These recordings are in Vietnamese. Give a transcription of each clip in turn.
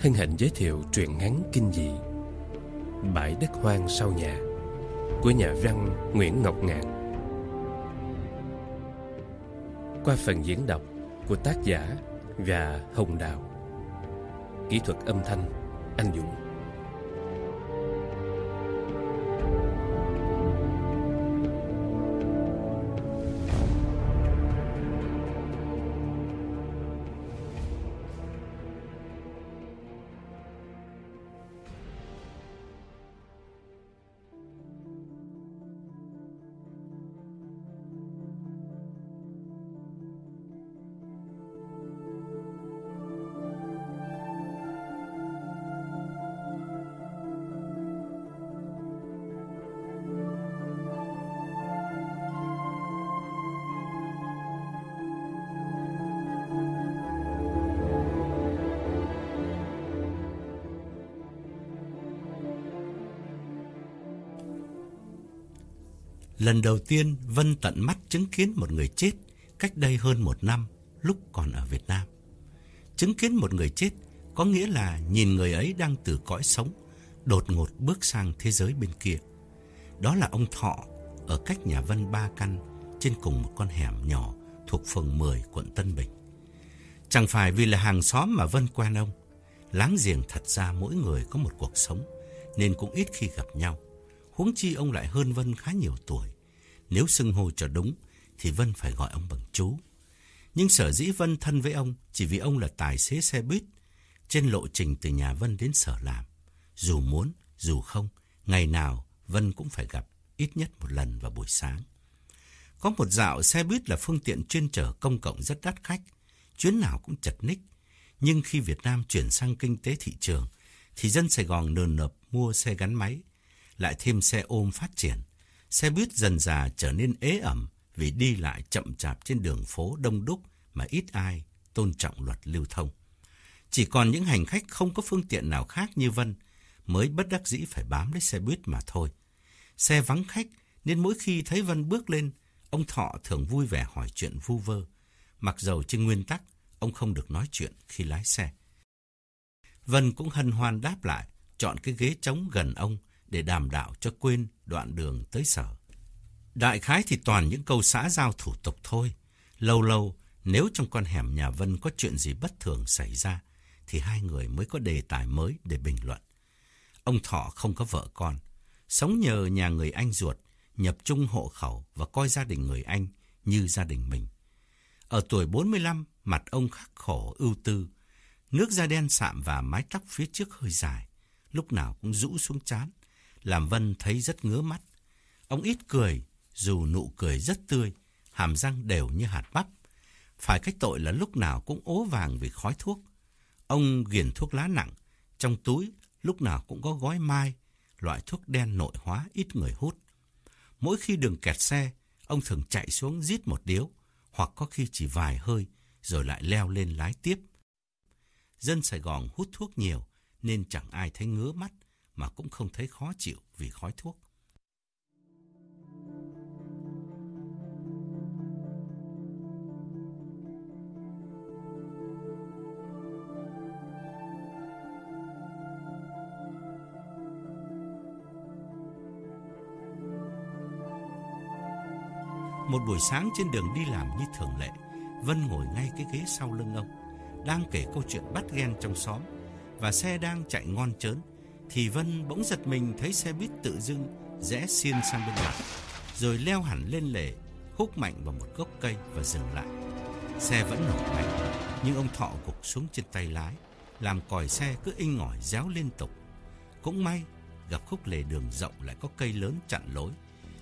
Hân hạnh giới thiệu truyện ngắn kinh dị Bãi đất hoang sau nhà của nhà văn Nguyễn Ngọc Ngạn. Qua phần diễn đọc của tác giả và Hồng Đào. Kỹ thuật âm thanh, anh Dũng. Lần đầu tiên Vân tận mắt chứng kiến một người chết cách đây hơn một năm, lúc còn ở Việt Nam. Chứng kiến một người chết có nghĩa là nhìn người ấy đang từ cõi sống, đột ngột bước sang thế giới bên kia. Đó là ông Thọ ở cách nhà Vân ba căn, trên cùng một con hẻm nhỏ thuộc phường 10 quận Tân Bình. Chẳng phải vì là hàng xóm mà Vân quen ông. Láng giềng thật ra mỗi người có một cuộc sống, nên cũng ít khi gặp nhau. Huống chi ông lại hơn Vân khá nhiều tuổi. Nếu xưng hô cho đúng thì Vân phải gọi ông bằng chú. Nhưng sở dĩ Vân thân với ông chỉ vì ông là tài xế xe buýt trên lộ trình từ nhà Vân đến sở làm. Dù muốn, dù không, ngày nào Vân cũng phải gặp ít nhất một lần vào buổi sáng. Có một dạo xe buýt là phương tiện chuyên chở công cộng rất đắt khách, chuyến nào cũng chật ních. Nhưng khi Việt Nam chuyển sang kinh tế thị trường, thì dân Sài Gòn nườn nợp mua xe gắn máy, lại thêm xe ôm phát triển. Xe buýt dần dà trở nên ế ẩm vì đi lại chậm chạp trên đường phố đông đúc mà ít ai tôn trọng luật lưu thông. Chỉ còn những hành khách không có phương tiện nào khác như Vân mới bất đắc dĩ phải bám lấy xe buýt mà thôi. Xe vắng khách nên mỗi khi thấy Vân bước lên, ông Thọ thường vui vẻ hỏi chuyện vu vơ. Mặc dầu trên nguyên tắc, ông không được nói chuyện khi lái xe. Vân cũng hân hoan đáp lại, chọn cái ghế trống gần ông để đàm đạo cho quên đoạn đường tới sở. Đại khái thì toàn những câu xã giao thủ tục thôi. Lâu lâu, nếu trong con hẻm nhà Vân có chuyện gì bất thường xảy ra, thì hai người mới có đề tài mới để bình luận. Ông Thọ không có vợ con, sống nhờ nhà người anh ruột, nhập chung hộ khẩu và coi gia đình người anh như gia đình mình. Ở tuổi 45, mặt ông khắc khổ ưu tư, nước da đen sạm và mái tóc phía trước hơi dài, lúc nào cũng rũ xuống chán, làm Vân thấy rất ngứa mắt. Ông ít cười, dù nụ cười rất tươi, hàm răng đều như hạt bắp. Phải cách tội là lúc nào cũng ố vàng vì khói thuốc. Ông ghiền thuốc lá nặng, trong túi lúc nào cũng có gói mai, loại thuốc đen nội hóa ít người hút. Mỗi khi đường kẹt xe, ông thường chạy xuống giết một điếu, hoặc có khi chỉ vài hơi, rồi lại leo lên lái tiếp. Dân Sài Gòn hút thuốc nhiều, nên chẳng ai thấy ngứa mắt, mà cũng không thấy khó chịu vì khói thuốc. Một buổi sáng trên đường đi làm như thường lệ, Vân ngồi ngay cái ghế sau lưng ông, đang kể câu chuyện bắt ghen trong xóm và xe đang chạy ngon chớn thì Vân bỗng giật mình thấy xe buýt tự dưng rẽ xiên sang bên ngoài, rồi leo hẳn lên lề, húc mạnh vào một gốc cây và dừng lại. Xe vẫn nổ mạnh, nhưng ông Thọ gục xuống trên tay lái, làm còi xe cứ inh ỏi réo liên tục. Cũng may, gặp khúc lề đường rộng lại có cây lớn chặn lối,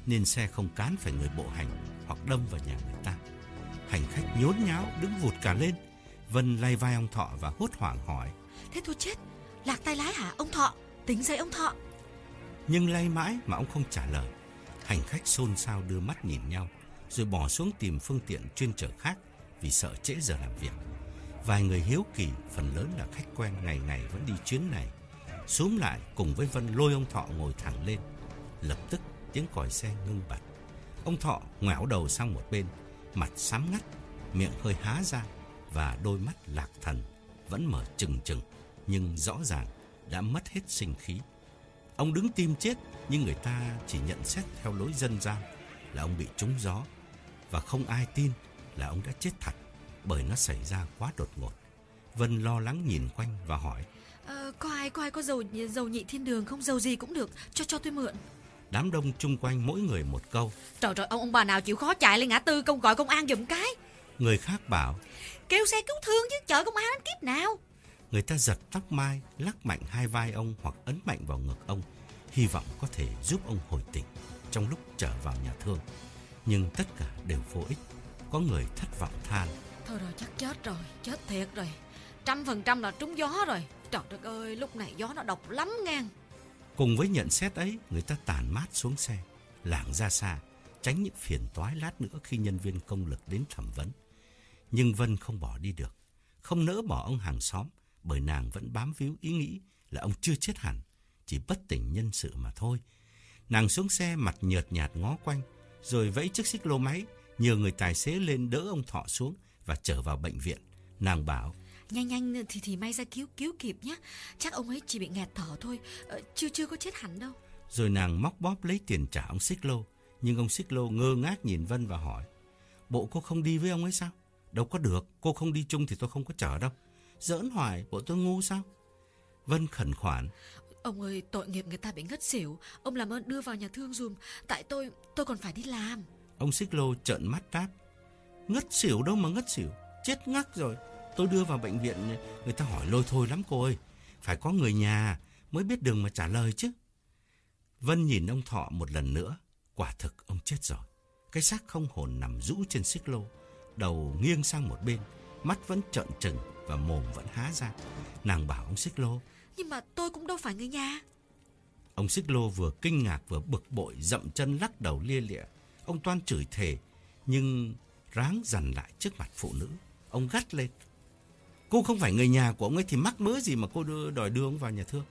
nên xe không cán phải người bộ hành hoặc đâm vào nhà người ta. Hành khách nhốn nháo đứng vụt cả lên. Vân lay vai ông Thọ và hốt hoảng hỏi. Thế tôi chết, lạc tay lái hả ông Thọ? Tính dậy ông Thọ. Nhưng lay mãi mà ông không trả lời. Hành khách xôn xao đưa mắt nhìn nhau, rồi bỏ xuống tìm phương tiện chuyên chở khác vì sợ trễ giờ làm việc. Vài người hiếu kỳ, phần lớn là khách quen ngày ngày vẫn đi chuyến này. Xuống lại cùng với Vân lôi ông Thọ ngồi thẳng lên. Lập tức tiếng còi xe ngưng bật Ông Thọ ngoẻo đầu sang một bên, mặt xám ngắt, miệng hơi há ra và đôi mắt lạc thần vẫn mở trừng trừng nhưng rõ ràng đã mất hết sinh khí. Ông đứng tim chết nhưng người ta chỉ nhận xét theo lối dân gian là ông bị trúng gió và không ai tin là ông đã chết thật bởi nó xảy ra quá đột ngột. Vân lo lắng nhìn quanh và hỏi ờ, Có ai có ai có dầu dầu nhị thiên đường không? Dầu gì cũng được, cho cho tôi mượn Đám đông chung quanh mỗi người một câu Trời trời, ông ông bà nào chịu khó chạy lên ngã tư công gọi công an giùm cái Người khác bảo Kêu xe cứu thương chứ chở công an đến kiếp nào Người ta giật tóc mai Lắc mạnh hai vai ông hoặc ấn mạnh vào ngực ông Hy vọng có thể giúp ông hồi tỉnh Trong lúc trở vào nhà thương. Nhưng tất cả đều vô ích. Có người thất vọng than. Thôi rồi chắc chết rồi Chết thiệt rồi. Trăm phần trăm là trúng gió rồi. Trời đất ơi lúc này gió nó độc lắm ngang. Cùng với nhận xét ấy Người ta tàn mát xuống xe Lảng ra xa Tránh những phiền toái lát nữa khi nhân viên công lực đến thẩm vấn. Nhưng Vân không bỏ đi được. Không nỡ bỏ ông hàng xóm Bởi nàng vẫn bám víu ý nghĩ Là ông chưa chết hẳn Chỉ bất tỉnh nhân sự mà thôi. Nàng xuống xe mặt nhợt nhạt ngó quanh Rồi vẫy chiếc xích lô máy Nhờ người tài xế lên đỡ ông Thọ xuống Và trở vào bệnh viện. Nàng bảo Nhanh nhanh thì thì may ra cứu cứu kịp nhé Chắc ông ấy chỉ bị nghẹt thở thôi. Ờ, Chưa chưa có chết hẳn đâu. Rồi nàng móc bóp lấy tiền trả ông xích lô Nhưng ông xích lô ngơ ngác nhìn Vân và hỏi Bộ cô không đi với ông ấy sao? Đâu có được Cô không đi chung thì tôi không có chở đâu Giỡn hoài bộ tôi ngu sao? Vân khẩn khoản Ông ơi tội nghiệp người ta bị ngất xỉu. Ông làm ơn đưa vào nhà thương dùm Tại tôi tôi còn phải đi làm. Ông xích lô trợn mắt đáp Ngất xỉu đâu mà ngất xỉu Chết ngắc rồi. Tôi đưa vào bệnh viện Người ta hỏi lôi thôi lắm cô ơi. Phải có người nhà mới biết đường mà trả lời chứ. Vân nhìn ông Thọ một lần nữa Quả thực ông chết rồi. Cái xác không hồn nằm rũ trên xích lô Đầu nghiêng sang một bên Mắt vẫn trợn trừng Và mồm vẫn há ra Nàng bảo ông xích lô Nhưng mà tôi cũng đâu phải người nhà Ông xích lô vừa kinh ngạc vừa bực bội Dậm chân lắc đầu lia lịa Ông toan chửi thề Nhưng ráng dằn lại trước mặt phụ nữ Ông gắt lên Cô không phải người nhà của ông ấy thì mắc mớ gì mà cô đưa, đòi đưa ông vào nhà thương.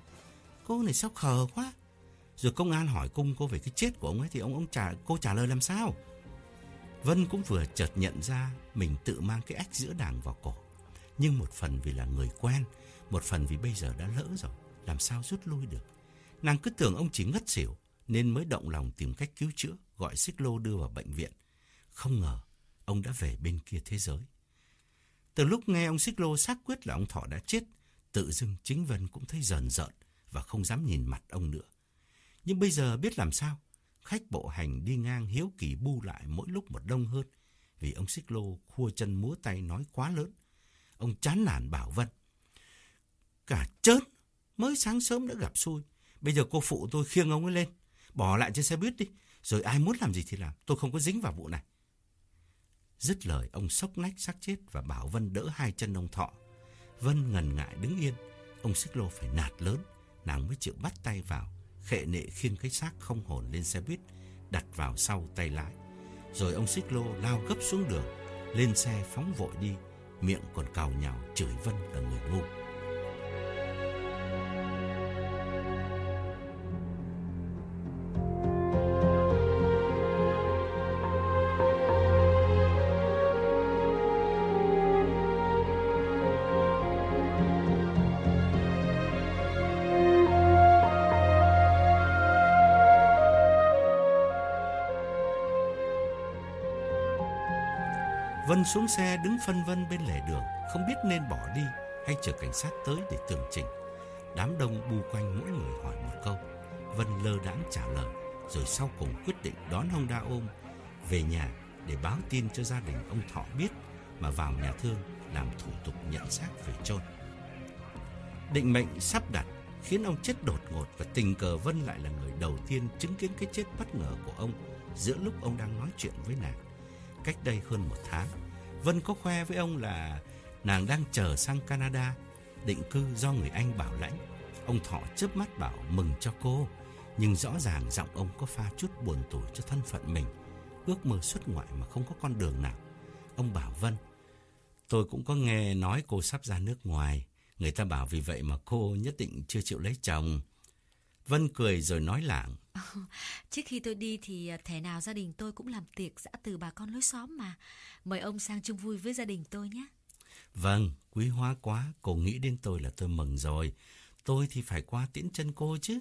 Cô này sao khờ quá. Rồi công an hỏi cung cô về cái chết của ông ấy thì ông ông trả cô trả lời làm sao? Vân cũng vừa chợt nhận ra mình tự mang cái ách giữa đảng vào cổ. Nhưng một phần vì là người quen, một phần vì bây giờ đã lỡ rồi, làm sao rút lui được. Nàng cứ tưởng ông chỉ ngất xỉu nên mới động lòng tìm cách cứu chữa, gọi xích lô đưa vào bệnh viện. Không ngờ ông đã về bên kia thế giới. Từ lúc nghe ông Xích Lô xác quyết là ông Thọ đã chết, tự dưng chính Vân cũng thấy rờn rợn và không dám nhìn mặt ông nữa. Nhưng bây giờ biết làm sao, khách bộ hành đi ngang hiếu kỳ bu lại mỗi lúc một đông hơn, vì ông Xích Lô khua chân múa tay nói quá lớn. Ông chán nản bảo Vân. Cả chớn, mới sáng sớm đã gặp xui. Bây giờ cô phụ tôi khiêng ông ấy lên, bỏ lại trên xe buýt đi, rồi ai muốn làm gì thì làm, tôi không có dính vào vụ này. Dứt lời ông sốc nách xác chết và bảo Vân đỡ hai chân ông Thọ. Vân ngần ngại đứng yên, ông Xích Lô phải nạt lớn, nàng mới chịu bắt tay vào, khệ nệ khiêng cái xác không hồn lên xe buýt, đặt vào sau tay lái. Rồi ông Xích Lô lao gấp xuống đường, lên xe phóng vội đi, miệng còn cào nhào chửi Vân là người ngu. Xuống xe đứng phân vân bên lề đường, không biết nên bỏ đi hay chờ cảnh sát tới để tường trình. Đám đông bu quanh mỗi người hỏi một câu. Vân lơ đãng trả lời, rồi sau cùng quyết định đón ông Đa ôm về nhà để báo tin cho gia đình ông Thọ biết mà vào nhà thương làm thủ tục nhận xác về chôn. Định mệnh sắp đặt khiến ông chết đột ngột và tình cờ Vân lại là người đầu tiên chứng kiến cái chết bất ngờ của ông giữa lúc ông đang nói chuyện với nàng. Cách đây hơn một tháng, Vân có khoe với ông là nàng đang chờ sang Canada định cư do người Anh bảo lãnh. Ông Thọ chớp mắt bảo mừng cho cô, nhưng rõ ràng giọng ông có pha chút buồn tủi cho thân phận mình, ước mơ xuất ngoại mà không có con đường nào. Ông bảo Vân, tôi cũng có nghe nói cô sắp ra nước ngoài, người ta bảo vì vậy mà cô nhất định chưa chịu lấy chồng. Vân cười rồi nói lảng. trước khi tôi đi thì à, thể nào gia đình tôi cũng làm tiệc giã từ bà con lối xóm mà. Mời ông sang chung vui với gia đình tôi nhé. Vâng, quý hóa quá, cô nghĩ đến tôi là tôi mừng rồi. Tôi thì phải qua tiễn chân cô chứ.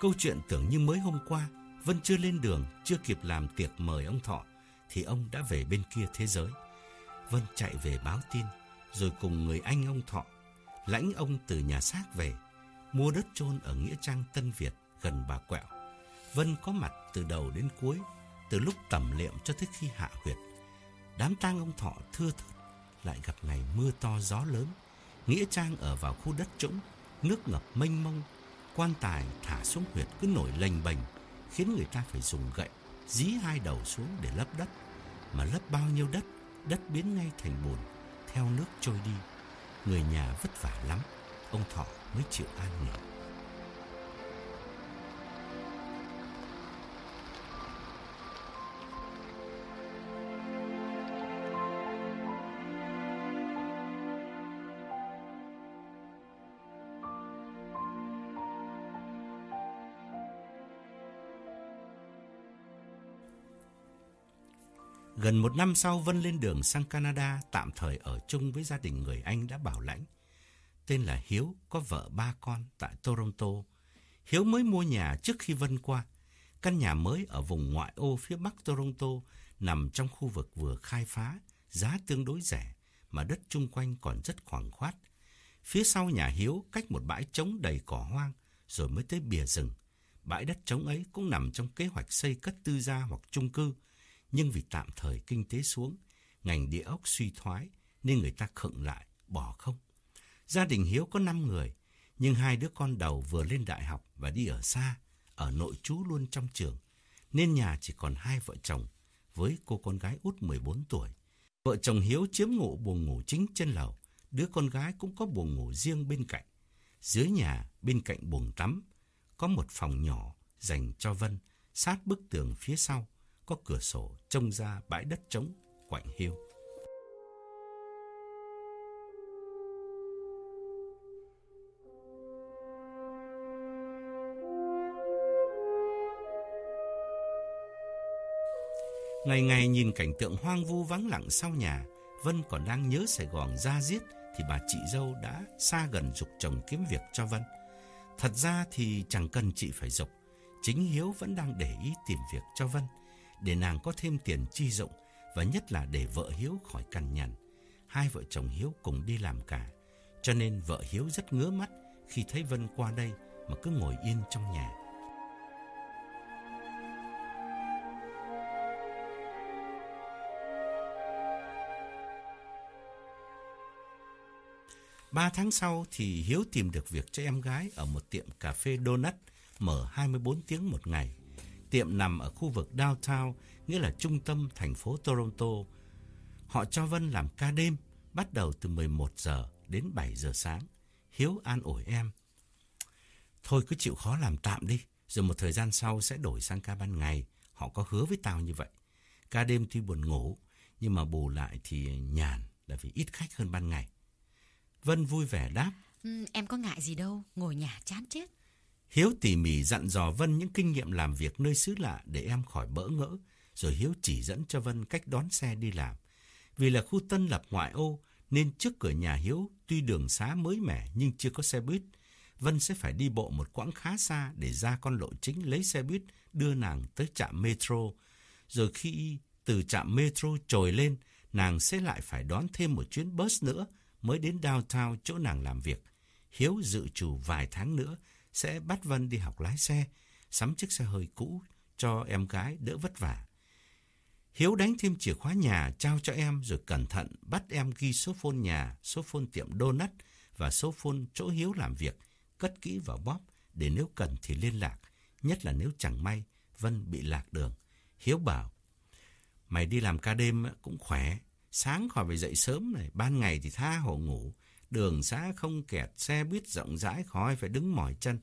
Câu chuyện tưởng như mới hôm qua, Vân chưa lên đường, chưa kịp làm tiệc mời ông Thọ, thì ông đã về bên kia thế giới. Vân chạy về báo tin, rồi cùng người anh ông Thọ, lãnh ông từ nhà xác về, mua đất chôn ở Nghĩa Trang Tân Việt gần bà Quẹo. Vân có mặt từ đầu đến cuối, từ lúc tẩm liệm cho tới khi hạ huyệt. Đám tang ông Thọ thưa thớt, lại gặp ngày mưa to gió lớn. Nghĩa Trang ở vào khu đất trũng, nước ngập mênh mông, quan tài thả xuống huyệt cứ nổi lềnh bềnh, khiến người ta phải dùng gậy dí hai đầu xuống để lấp đất. Mà lấp bao nhiêu đất, đất biến ngay thành bùn, theo nước trôi đi. Người nhà vất vả lắm, ông Thọ mới chịu an nghỉ. Gần một năm sau, Vân lên đường sang Canada, tạm thời ở chung với gia đình người Anh đã bảo lãnh. Tên là Hiếu, có vợ ba con tại Toronto. Hiếu mới mua nhà trước khi Vân qua. Căn nhà mới ở vùng ngoại ô phía bắc Toronto nằm trong khu vực vừa khai phá, giá tương đối rẻ, mà đất chung quanh còn rất khoảng khoát. Phía sau nhà Hiếu cách một bãi trống đầy cỏ hoang, rồi mới tới bìa rừng. Bãi đất trống ấy cũng nằm trong kế hoạch xây cất tư gia hoặc chung cư, nhưng vì tạm thời kinh tế xuống, ngành địa ốc suy thoái nên người ta khựng lại, bỏ không. Gia đình Hiếu có 5 người, nhưng hai đứa con đầu vừa lên đại học và đi ở xa, ở nội trú luôn trong trường, nên nhà chỉ còn hai vợ chồng với cô con gái út 14 tuổi. Vợ chồng Hiếu chiếm ngụ buồng ngủ chính trên lầu, đứa con gái cũng có buồng ngủ riêng bên cạnh. Dưới nhà, bên cạnh buồng tắm, có một phòng nhỏ dành cho Vân, sát bức tường phía sau có cửa sổ trông ra bãi đất trống quạnh hiu. Ngày ngày nhìn cảnh tượng hoang vu vắng lặng sau nhà, Vân còn đang nhớ Sài Gòn ra giết thì bà chị dâu đã xa gần dục chồng kiếm việc cho Vân. Thật ra thì chẳng cần chị phải dục, chính Hiếu vẫn đang để ý tìm việc cho Vân để nàng có thêm tiền chi dụng và nhất là để vợ Hiếu khỏi cằn nhằn. Hai vợ chồng Hiếu cùng đi làm cả, cho nên vợ Hiếu rất ngứa mắt khi thấy Vân qua đây mà cứ ngồi yên trong nhà. Ba tháng sau thì Hiếu tìm được việc cho em gái ở một tiệm cà phê donut mở 24 tiếng một ngày. Tiệm nằm ở khu vực downtown, nghĩa là trung tâm thành phố Toronto. Họ cho Vân làm ca đêm, bắt đầu từ 11 giờ đến 7 giờ sáng. Hiếu an ủi em. Thôi cứ chịu khó làm tạm đi, rồi một thời gian sau sẽ đổi sang ca ban ngày. Họ có hứa với tao như vậy. Ca đêm tuy buồn ngủ, nhưng mà bù lại thì nhàn là vì ít khách hơn ban ngày. Vân vui vẻ đáp. Ừ, em có ngại gì đâu, ngồi nhà chán chết. Hiếu tỉ mỉ dặn dò Vân những kinh nghiệm làm việc nơi xứ lạ để em khỏi bỡ ngỡ, rồi Hiếu chỉ dẫn cho Vân cách đón xe đi làm. Vì là khu tân lập ngoại ô, nên trước cửa nhà Hiếu tuy đường xá mới mẻ nhưng chưa có xe buýt. Vân sẽ phải đi bộ một quãng khá xa để ra con lộ chính lấy xe buýt đưa nàng tới trạm metro. Rồi khi từ trạm metro trồi lên, nàng sẽ lại phải đón thêm một chuyến bus nữa mới đến downtown chỗ nàng làm việc. Hiếu dự trù vài tháng nữa sẽ bắt Vân đi học lái xe, sắm chiếc xe hơi cũ cho em gái đỡ vất vả. Hiếu đánh thêm chìa khóa nhà trao cho em rồi cẩn thận bắt em ghi số phone nhà, số phone tiệm donut và số phone chỗ Hiếu làm việc, cất kỹ vào bóp để nếu cần thì liên lạc, nhất là nếu chẳng may Vân bị lạc đường. Hiếu bảo, mày đi làm ca đêm cũng khỏe, sáng khỏi phải dậy sớm này, ban ngày thì tha hồ ngủ, đường xá không kẹt, xe buýt rộng rãi khỏi phải đứng mỏi chân.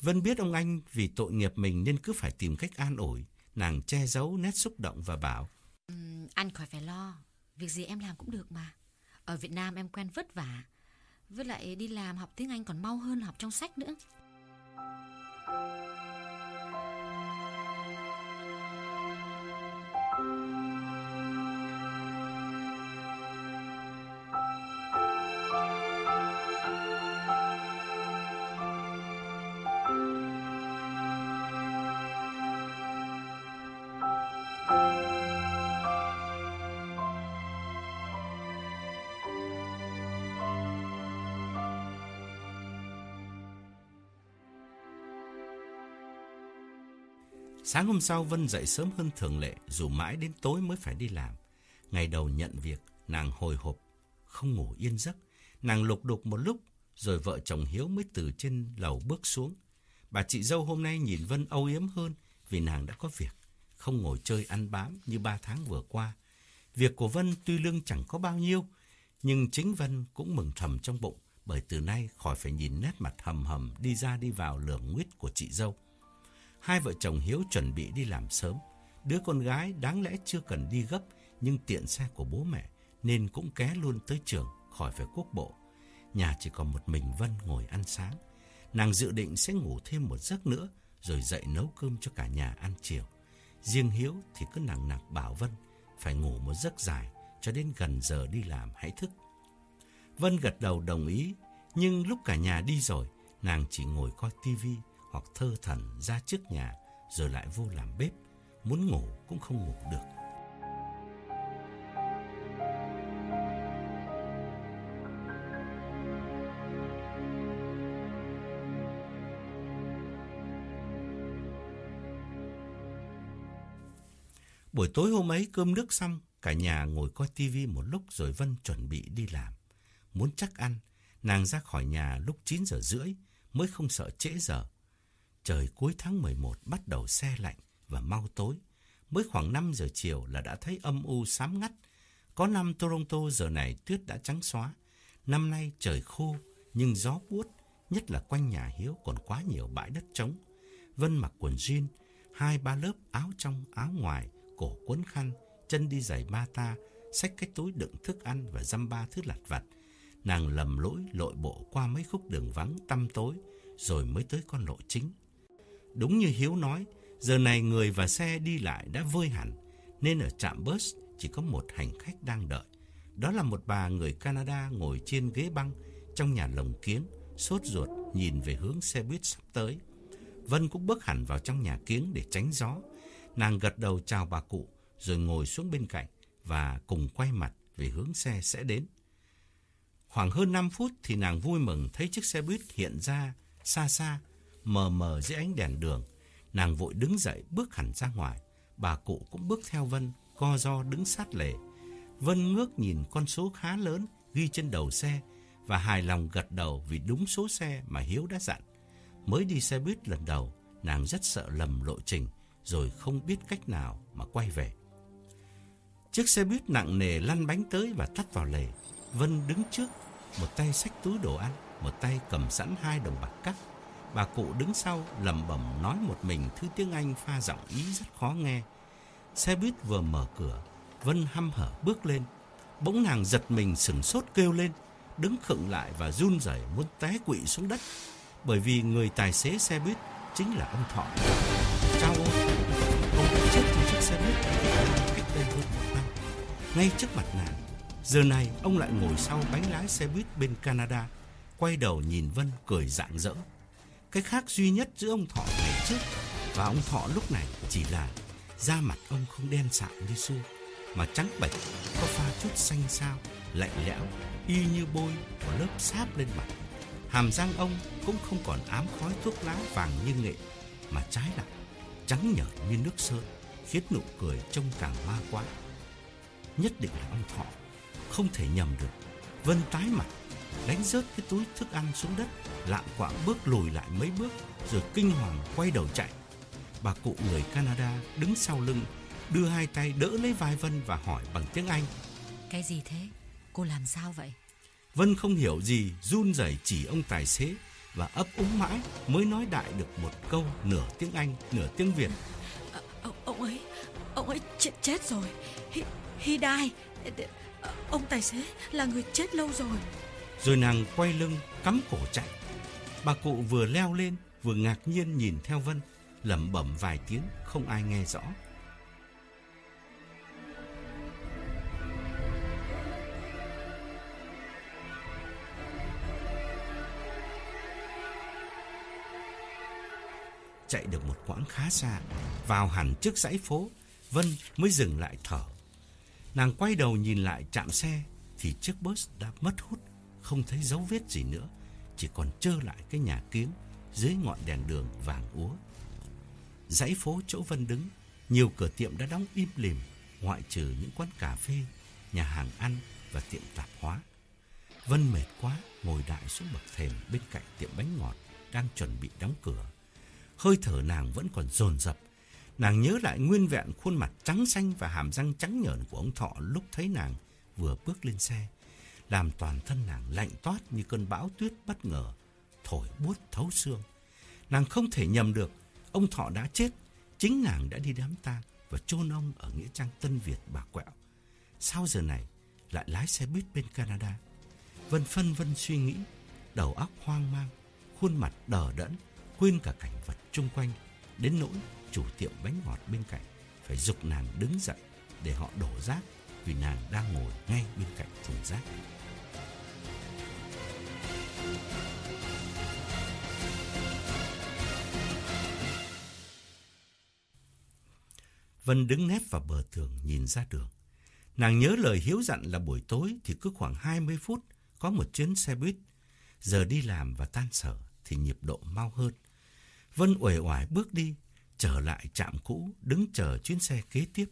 Vân biết ông anh vì tội nghiệp mình nên cứ phải tìm cách an ủi. Nàng che giấu nét xúc động và bảo. Ừ, Anh khỏi phải lo. Việc gì em làm cũng được mà. Ở Việt Nam em quen vất vả. Với lại đi làm học tiếng Anh còn mau hơn học trong sách nữa. Sáng hôm sau Vân dậy sớm hơn thường lệ, dù mãi đến tối mới phải đi làm. Ngày đầu nhận việc, nàng hồi hộp, không ngủ yên giấc. Nàng lục đục một lúc, rồi vợ chồng Hiếu mới từ trên lầu bước xuống. Bà chị dâu hôm nay nhìn Vân âu yếm hơn vì nàng đã có việc, không ngồi chơi ăn bám như ba tháng vừa qua. Việc của Vân tuy lương chẳng có bao nhiêu, nhưng chính Vân cũng mừng thầm trong bụng bởi từ nay khỏi phải nhìn nét mặt hầm hầm đi ra đi vào lường nguyết của chị dâu. Hai vợ chồng Hiếu chuẩn bị đi làm sớm. Đứa con gái đáng lẽ chưa cần đi gấp, nhưng tiện xe của bố mẹ, nên cũng ké luôn tới trường, khỏi phải quốc bộ. Nhà chỉ còn một mình Vân ngồi ăn sáng. Nàng dự định sẽ ngủ thêm một giấc nữa, rồi dậy nấu cơm cho cả nhà ăn chiều. Riêng Hiếu thì cứ nặng nặc bảo Vân phải ngủ một giấc dài, cho đến gần giờ đi làm hãy thức. Vân gật đầu đồng ý, nhưng lúc cả nhà đi rồi, nàng chỉ ngồi coi tivi hoặc thơ thần ra trước nhà rồi lại vô làm bếp, muốn ngủ cũng không ngủ được. Buổi tối hôm ấy cơm nước xong, cả nhà ngồi coi tivi một lúc rồi Vân chuẩn bị đi làm. Muốn chắc ăn, nàng ra khỏi nhà lúc 9 giờ rưỡi mới không sợ trễ giờ Trời cuối tháng 11 bắt đầu xe lạnh và mau tối. Mới khoảng 5 giờ chiều là đã thấy âm u xám ngắt. Có năm Toronto giờ này tuyết đã trắng xóa. Năm nay trời khô nhưng gió buốt, nhất là quanh nhà Hiếu còn quá nhiều bãi đất trống. Vân mặc quần jean, hai ba lớp áo trong áo ngoài, cổ quấn khăn, chân đi giày bata, xách cái túi đựng thức ăn và dăm ba thứ lặt vặt. Nàng lầm lỗi lội bộ qua mấy khúc đường vắng tăm tối, rồi mới tới con lộ chính. Đúng như Hiếu nói, giờ này người và xe đi lại đã vơi hẳn, nên ở trạm bus chỉ có một hành khách đang đợi. Đó là một bà người Canada ngồi trên ghế băng trong nhà lồng kiếng, sốt ruột nhìn về hướng xe buýt sắp tới. Vân cũng bước hẳn vào trong nhà kiếng để tránh gió. Nàng gật đầu chào bà cụ, rồi ngồi xuống bên cạnh và cùng quay mặt về hướng xe sẽ đến. Khoảng hơn 5 phút thì nàng vui mừng thấy chiếc xe buýt hiện ra xa xa mờ mờ dưới ánh đèn đường. Nàng vội đứng dậy bước hẳn ra ngoài. Bà cụ cũng bước theo Vân, co do đứng sát lề. Vân ngước nhìn con số khá lớn ghi trên đầu xe và hài lòng gật đầu vì đúng số xe mà Hiếu đã dặn. Mới đi xe buýt lần đầu, nàng rất sợ lầm lộ trình rồi không biết cách nào mà quay về. Chiếc xe buýt nặng nề lăn bánh tới và tắt vào lề. Vân đứng trước, một tay xách túi đồ ăn, một tay cầm sẵn hai đồng bạc cắt. Bà cụ đứng sau lẩm bẩm nói một mình thứ tiếng Anh pha giọng ý rất khó nghe. Xe buýt vừa mở cửa, Vân hăm hở bước lên. Bỗng nàng giật mình sừng sốt kêu lên, đứng khựng lại và run rẩy muốn té quỵ xuống đất. Bởi vì người tài xế xe buýt chính là ông Thọ. Chào ôi, ông đã chết trong chiếc xe buýt cách đây hơn một năm. Ngay trước mặt nàng, giờ này ông lại ngồi sau bánh lái xe buýt bên Canada, quay đầu nhìn Vân cười rạng rỡ. Cái khác duy nhất giữa ông Thọ ngày trước và ông Thọ lúc này chỉ là da mặt ông không đen sạm như xưa, mà trắng bệch, có pha chút xanh xao, lạnh lẽo, y như bôi một lớp sáp lên mặt. Hàm răng ông cũng không còn ám khói thuốc lá vàng như nghệ, mà trái lại trắng nhợt như nước sơn, khiến nụ cười trông càng ma quá. Nhất định là ông Thọ, không thể nhầm được. Vân tái mặt, đánh rớt cái túi thức ăn xuống đất, lạng quạng bước lùi lại mấy bước, rồi kinh hoàng quay đầu chạy. Bà cụ người Canada đứng sau lưng, đưa hai tay đỡ lấy vai Vân và hỏi bằng tiếng Anh. Cái gì thế? Cô làm sao vậy? Vân không hiểu gì, run rẩy chỉ ông tài xế và ấp úng mãi mới nói đại được một câu nửa tiếng Anh, nửa tiếng Việt. À, ông, ông ấy, ông ấy chết chết rồi. He, he died. Ông tài xế là người chết lâu rồi. Rồi nàng quay lưng, cắm cổ chạy. Bà cụ vừa leo lên, vừa ngạc nhiên nhìn theo Vân, lẩm bẩm vài tiếng không ai nghe rõ. chạy được một quãng khá xa, vào hẳn trước dãy phố, Vân mới dừng lại thở. Nàng quay đầu nhìn lại chạm xe thì chiếc bus đã mất hút, không thấy dấu vết gì nữa, chỉ còn trơ lại cái nhà kiếng dưới ngọn đèn đường vàng úa. Dãy phố chỗ Vân đứng, nhiều cửa tiệm đã đóng im lìm, ngoại trừ những quán cà phê, nhà hàng ăn và tiệm tạp hóa. Vân mệt quá, ngồi đại xuống bậc thềm bên cạnh tiệm bánh ngọt đang chuẩn bị đóng cửa hơi thở nàng vẫn còn dồn dập. Nàng nhớ lại nguyên vẹn khuôn mặt trắng xanh và hàm răng trắng nhợn của ông Thọ lúc thấy nàng vừa bước lên xe, làm toàn thân nàng lạnh toát như cơn bão tuyết bất ngờ, thổi buốt thấu xương. Nàng không thể nhầm được, ông Thọ đã chết, chính nàng đã đi đám tang và chôn ông ở nghĩa trang Tân Việt bà quẹo. Sau giờ này lại lái xe buýt bên Canada? Vân phân vân suy nghĩ, đầu óc hoang mang, khuôn mặt đờ đẫn, quên cả cảnh vật chung quanh, đến nỗi chủ tiệm bánh ngọt bên cạnh phải dục nàng đứng dậy để họ đổ rác vì nàng đang ngồi ngay bên cạnh thùng rác. Vân đứng nép vào bờ tường nhìn ra đường. Nàng nhớ lời hiếu dặn là buổi tối thì cứ khoảng 20 phút có một chuyến xe buýt. Giờ đi làm và tan sở thì nhịp độ mau hơn. Vân uể oải bước đi, trở lại trạm cũ, đứng chờ chuyến xe kế tiếp.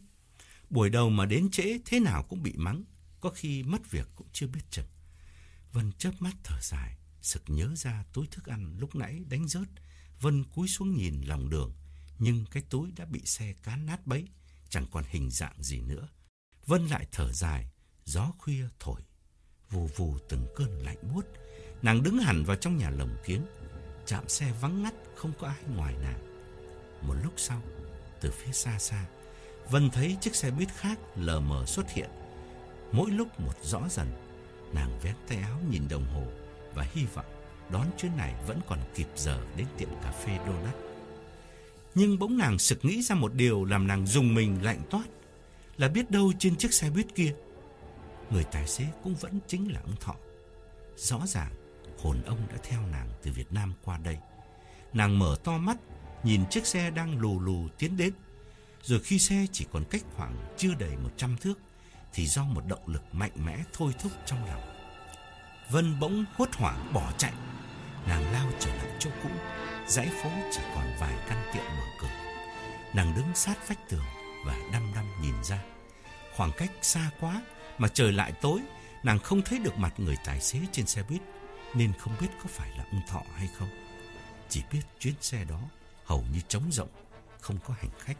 Buổi đầu mà đến trễ thế nào cũng bị mắng, có khi mất việc cũng chưa biết chừng. Vân chớp mắt thở dài, sực nhớ ra túi thức ăn lúc nãy đánh rớt. Vân cúi xuống nhìn lòng đường, nhưng cái túi đã bị xe cán nát bấy, chẳng còn hình dạng gì nữa. Vân lại thở dài, gió khuya thổi, vù vù từng cơn lạnh buốt. Nàng đứng hẳn vào trong nhà lồng kiếng, chạm xe vắng ngắt không có ai ngoài nàng Một lúc sau Từ phía xa xa Vân thấy chiếc xe buýt khác lờ mờ xuất hiện Mỗi lúc một rõ dần Nàng vén tay áo nhìn đồng hồ Và hy vọng đón chuyến này vẫn còn kịp giờ đến tiệm cà phê Donut Nhưng bỗng nàng sực nghĩ ra một điều Làm nàng dùng mình lạnh toát Là biết đâu trên chiếc xe buýt kia Người tài xế cũng vẫn chính là ông Thọ Rõ ràng hồn ông đã theo nàng từ Việt Nam qua đây. Nàng mở to mắt, nhìn chiếc xe đang lù lù tiến đến. Rồi khi xe chỉ còn cách khoảng chưa đầy 100 thước, thì do một động lực mạnh mẽ thôi thúc trong lòng. Vân bỗng hốt hoảng bỏ chạy. Nàng lao trở lại chỗ cũ, dãy phố chỉ còn vài căn tiệm mở cửa. Nàng đứng sát vách tường và đăm đăm nhìn ra. Khoảng cách xa quá mà trời lại tối, nàng không thấy được mặt người tài xế trên xe buýt nên không biết có phải là ông Thọ hay không. Chỉ biết chuyến xe đó hầu như trống rộng, không có hành khách.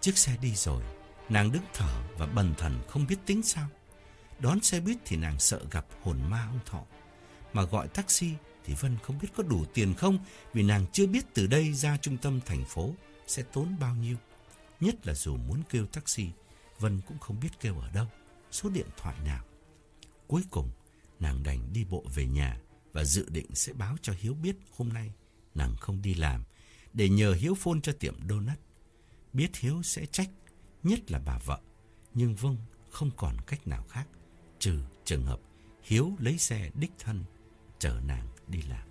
Chiếc xe đi rồi, nàng đứng thở và bần thần không biết tính sao. Đón xe buýt thì nàng sợ gặp hồn ma ông Thọ. Mà gọi taxi thì Vân không biết có đủ tiền không vì nàng chưa biết từ đây ra trung tâm thành phố sẽ tốn bao nhiêu. Nhất là dù muốn kêu taxi, Vân cũng không biết kêu ở đâu, số điện thoại nào. Cuối cùng, nàng đành đi bộ về nhà và dự định sẽ báo cho Hiếu biết hôm nay nàng không đi làm để nhờ Hiếu phone cho tiệm donut. Biết Hiếu sẽ trách, nhất là bà vợ, nhưng Vâng không còn cách nào khác trừ trường hợp Hiếu lấy xe đích thân chở nàng đi làm.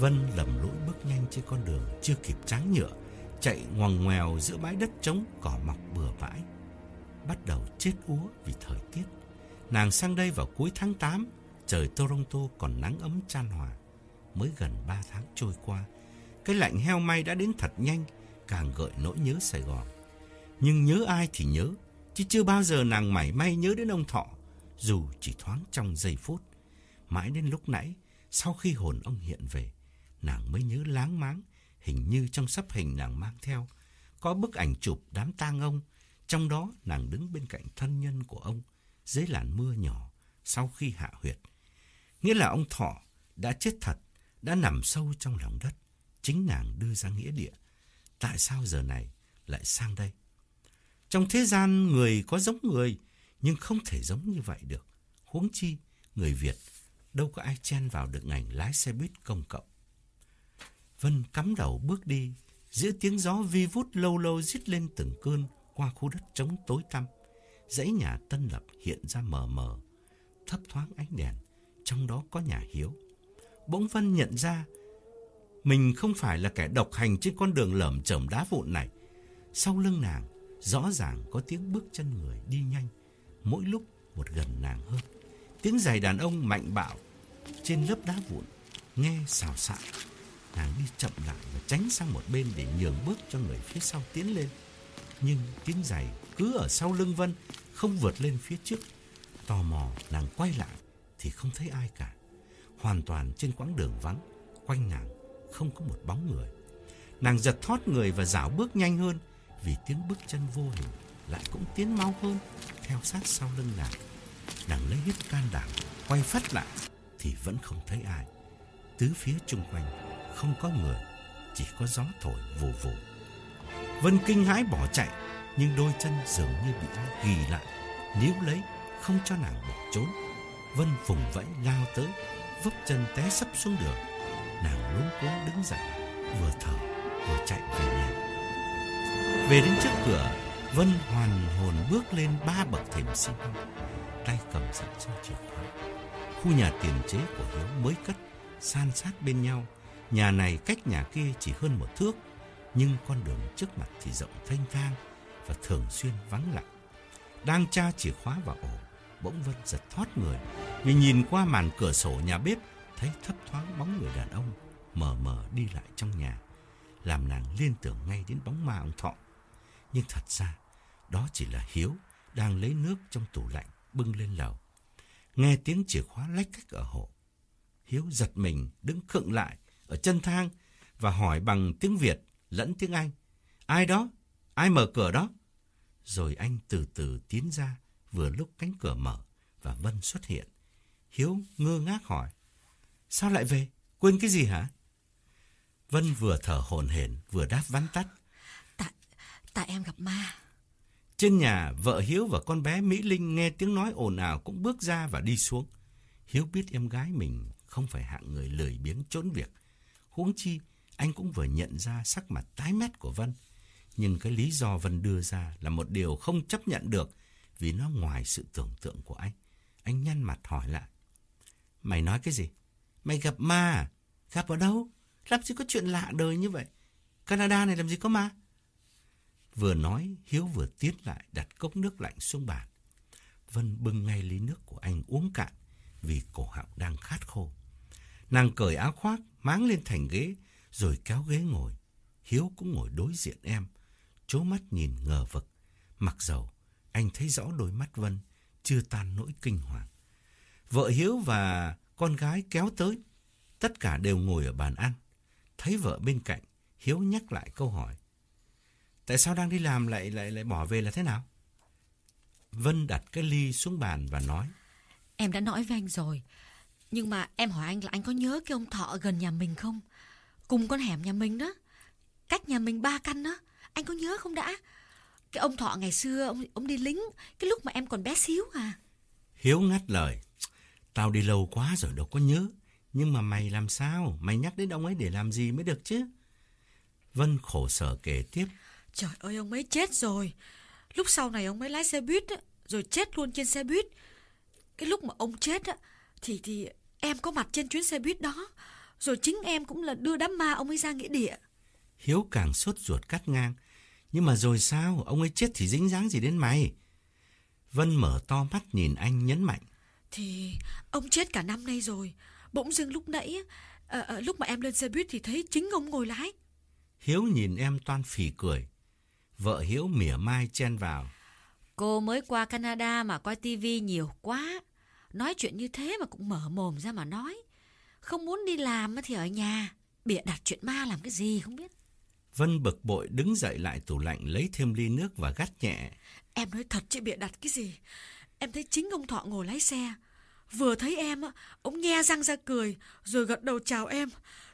Vân lầm lũi bước nhanh trên con đường chưa kịp tráng nhựa, chạy ngoằn ngoèo giữa bãi đất trống cỏ mọc bừa bãi. Bắt đầu chết úa vì thời tiết. Nàng sang đây vào cuối tháng 8, trời Toronto còn nắng ấm chan hòa. Mới gần 3 tháng trôi qua, cái lạnh heo may đã đến thật nhanh, càng gợi nỗi nhớ Sài Gòn. Nhưng nhớ ai thì nhớ, chứ chưa bao giờ nàng mảy may nhớ đến ông Thọ, dù chỉ thoáng trong giây phút. Mãi đến lúc nãy, sau khi hồn ông hiện về, nàng mới nhớ láng máng, hình như trong sắp hình nàng mang theo, có bức ảnh chụp đám tang ông, trong đó nàng đứng bên cạnh thân nhân của ông, dưới làn mưa nhỏ, sau khi hạ huyệt. Nghĩa là ông Thọ đã chết thật, đã nằm sâu trong lòng đất. Chính nàng đưa ra nghĩa địa. Tại sao giờ này lại sang đây? Trong thế gian người có giống người, nhưng không thể giống như vậy được. Huống chi, người Việt đâu có ai chen vào được ngành lái xe buýt công cộng. Vân cắm đầu bước đi, giữa tiếng gió vi vút lâu lâu rít lên từng cơn qua khu đất trống tối tăm. Dãy nhà Tân Lập hiện ra mờ mờ, thấp thoáng ánh đèn, trong đó có nhà Hiếu. Bỗng Vân nhận ra mình không phải là kẻ độc hành trên con đường lởm chởm đá vụn này. Sau lưng nàng, rõ ràng có tiếng bước chân người đi nhanh, mỗi lúc một gần nàng hơn. Tiếng giày đàn ông mạnh bạo trên lớp đá vụn, nghe xào xạc. Nàng đi chậm lại và tránh sang một bên để nhường bước cho người phía sau tiến lên. Nhưng tiếng giày cứ ở sau lưng Vân, không vượt lên phía trước. Tò mò, nàng quay lại thì không thấy ai cả. Hoàn toàn trên quãng đường vắng, quanh nàng không có một bóng người. Nàng giật thoát người và dảo bước nhanh hơn vì tiếng bước chân vô hình lại cũng tiến mau hơn theo sát sau lưng nàng. Nàng lấy hết can đảm quay phát lại thì vẫn không thấy ai. Tứ phía chung quanh không có người, chỉ có gió thổi vù vù. Vân kinh hãi bỏ chạy, nhưng đôi chân dường như bị ai ghi lại, níu lấy, không cho nàng bỏ trốn. Vân vùng vẫy lao tới, vấp chân té sấp xuống đường. Nàng luống cuống đứng dậy, vừa thở vừa chạy về nhà. Về đến trước cửa, Vân hoàn hồn bước lên ba bậc thềm xi măng, tay cầm sẵn soi chìa khóa. Khu nhà tiền chế của Hiếu mới cất, san sát bên nhau. Nhà này cách nhà kia chỉ hơn một thước, nhưng con đường trước mặt thì rộng thanh thang và thường xuyên vắng lặng. Đang tra chìa khóa vào ổ, bỗng Vân giật thoát người vì nhìn qua màn cửa sổ nhà bếp thấy thấp thoáng bóng người đàn ông mờ mờ đi lại trong nhà, làm nàng liên tưởng ngay đến bóng ma ông Thọ. Nhưng thật ra, đó chỉ là Hiếu đang lấy nước trong tủ lạnh bưng lên lầu. Nghe tiếng chìa khóa lách cách ở hộ. Hiếu giật mình đứng khựng lại ở chân thang và hỏi bằng tiếng Việt lẫn tiếng Anh. Ai đó? Ai mở cửa đó? Rồi anh từ từ tiến ra vừa lúc cánh cửa mở và Vân xuất hiện. Hiếu ngơ ngác hỏi. Sao lại về? Quên cái gì hả? Vân vừa thở hổn hển vừa đáp vắn tắt. Tại, tại em gặp ma. Trên nhà, vợ Hiếu và con bé Mỹ Linh nghe tiếng nói ồn ào cũng bước ra và đi xuống. Hiếu biết em gái mình không phải hạng người lười biếng trốn việc. Huống chi, anh cũng vừa nhận ra sắc mặt tái mét của Vân. Nhưng cái lý do Vân đưa ra là một điều không chấp nhận được vì nó ngoài sự tưởng tượng của anh. Anh nhăn mặt hỏi lại. Mày nói cái gì? Mày gặp ma à? Gặp ở đâu? Làm gì có chuyện lạ đời như vậy? Canada này làm gì có ma? Vừa nói, Hiếu vừa tiến lại đặt cốc nước lạnh xuống bàn. Vân bưng ngay ly nước của anh uống cạn vì cổ họng đang khát khô. Nàng cởi áo khoác, máng lên thành ghế, rồi kéo ghế ngồi. Hiếu cũng ngồi đối diện em, chố mắt nhìn ngờ vực. Mặc dầu, anh thấy rõ đôi mắt Vân, chưa tan nỗi kinh hoàng. Vợ Hiếu và con gái kéo tới, tất cả đều ngồi ở bàn ăn. Thấy vợ bên cạnh, Hiếu nhắc lại câu hỏi. Tại sao đang đi làm lại lại lại bỏ về là thế nào? Vân đặt cái ly xuống bàn và nói. Em đã nói với anh rồi. Nhưng mà em hỏi anh là anh có nhớ cái ông thọ gần nhà mình không? Cùng con hẻm nhà mình đó. Cách nhà mình ba căn đó. Anh có nhớ không đã? Cái ông thọ ngày xưa ông ông đi lính cái lúc mà em còn bé xíu à. Hiếu ngắt lời. Tao đi lâu quá rồi đâu có nhớ. Nhưng mà mày làm sao? Mày nhắc đến ông ấy để làm gì mới được chứ? Vân khổ sở kể tiếp. Trời ơi ông ấy chết rồi. Lúc sau này ông ấy lái xe buýt rồi chết luôn trên xe buýt. Cái lúc mà ông chết á thì thì em có mặt trên chuyến xe buýt đó. Rồi chính em cũng là đưa đám ma ông ấy ra nghĩa địa. Hiếu càng sốt ruột cắt ngang. Nhưng mà rồi sao? Ông ấy chết thì dính dáng gì đến mày? Vân mở to mắt nhìn anh nhấn mạnh. Thì ông chết cả năm nay rồi. Bỗng dưng lúc nãy, à, à, lúc mà em lên xe buýt thì thấy chính ông ngồi lái. Hiếu nhìn em toan phì cười. Vợ Hiếu mỉa mai chen vào. Cô mới qua Canada mà coi tivi nhiều quá. Nói chuyện như thế mà cũng mở mồm ra mà nói. Không muốn đi làm thì ở nhà. Bịa đặt chuyện ma làm cái gì không biết. Vân bực bội đứng dậy lại tủ lạnh lấy thêm ly nước và gắt nhẹ. Em nói thật chứ bịa đặt cái gì. Em thấy chính ông Thọ ngồi lái xe. Vừa thấy em, ông nghe răng ra cười, rồi gật đầu chào em.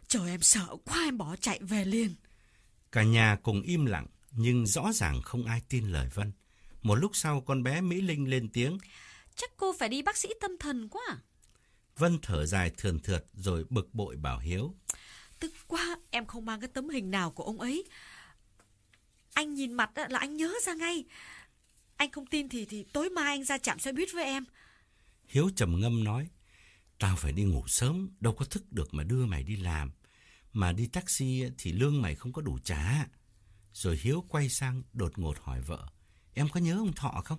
Trời em sợ quá em bỏ chạy về liền. Cả nhà cùng im lặng, nhưng rõ ràng không ai tin lời Vân. Một lúc sau con bé Mỹ Linh lên tiếng. Chắc cô phải đi bác sĩ tâm thần quá. Vân thở dài thườn thượt rồi bực bội bảo Hiếu. Tức quá, em không mang cái tấm hình nào của ông ấy. Anh nhìn mặt là anh nhớ ra ngay. Anh không tin thì thì tối mai anh ra chạm xe buýt với em. Hiếu trầm ngâm nói. Tao phải đi ngủ sớm, đâu có thức được mà đưa mày đi làm. Mà đi taxi thì lương mày không có đủ trả. Rồi Hiếu quay sang đột ngột hỏi vợ. Em có nhớ ông Thọ không?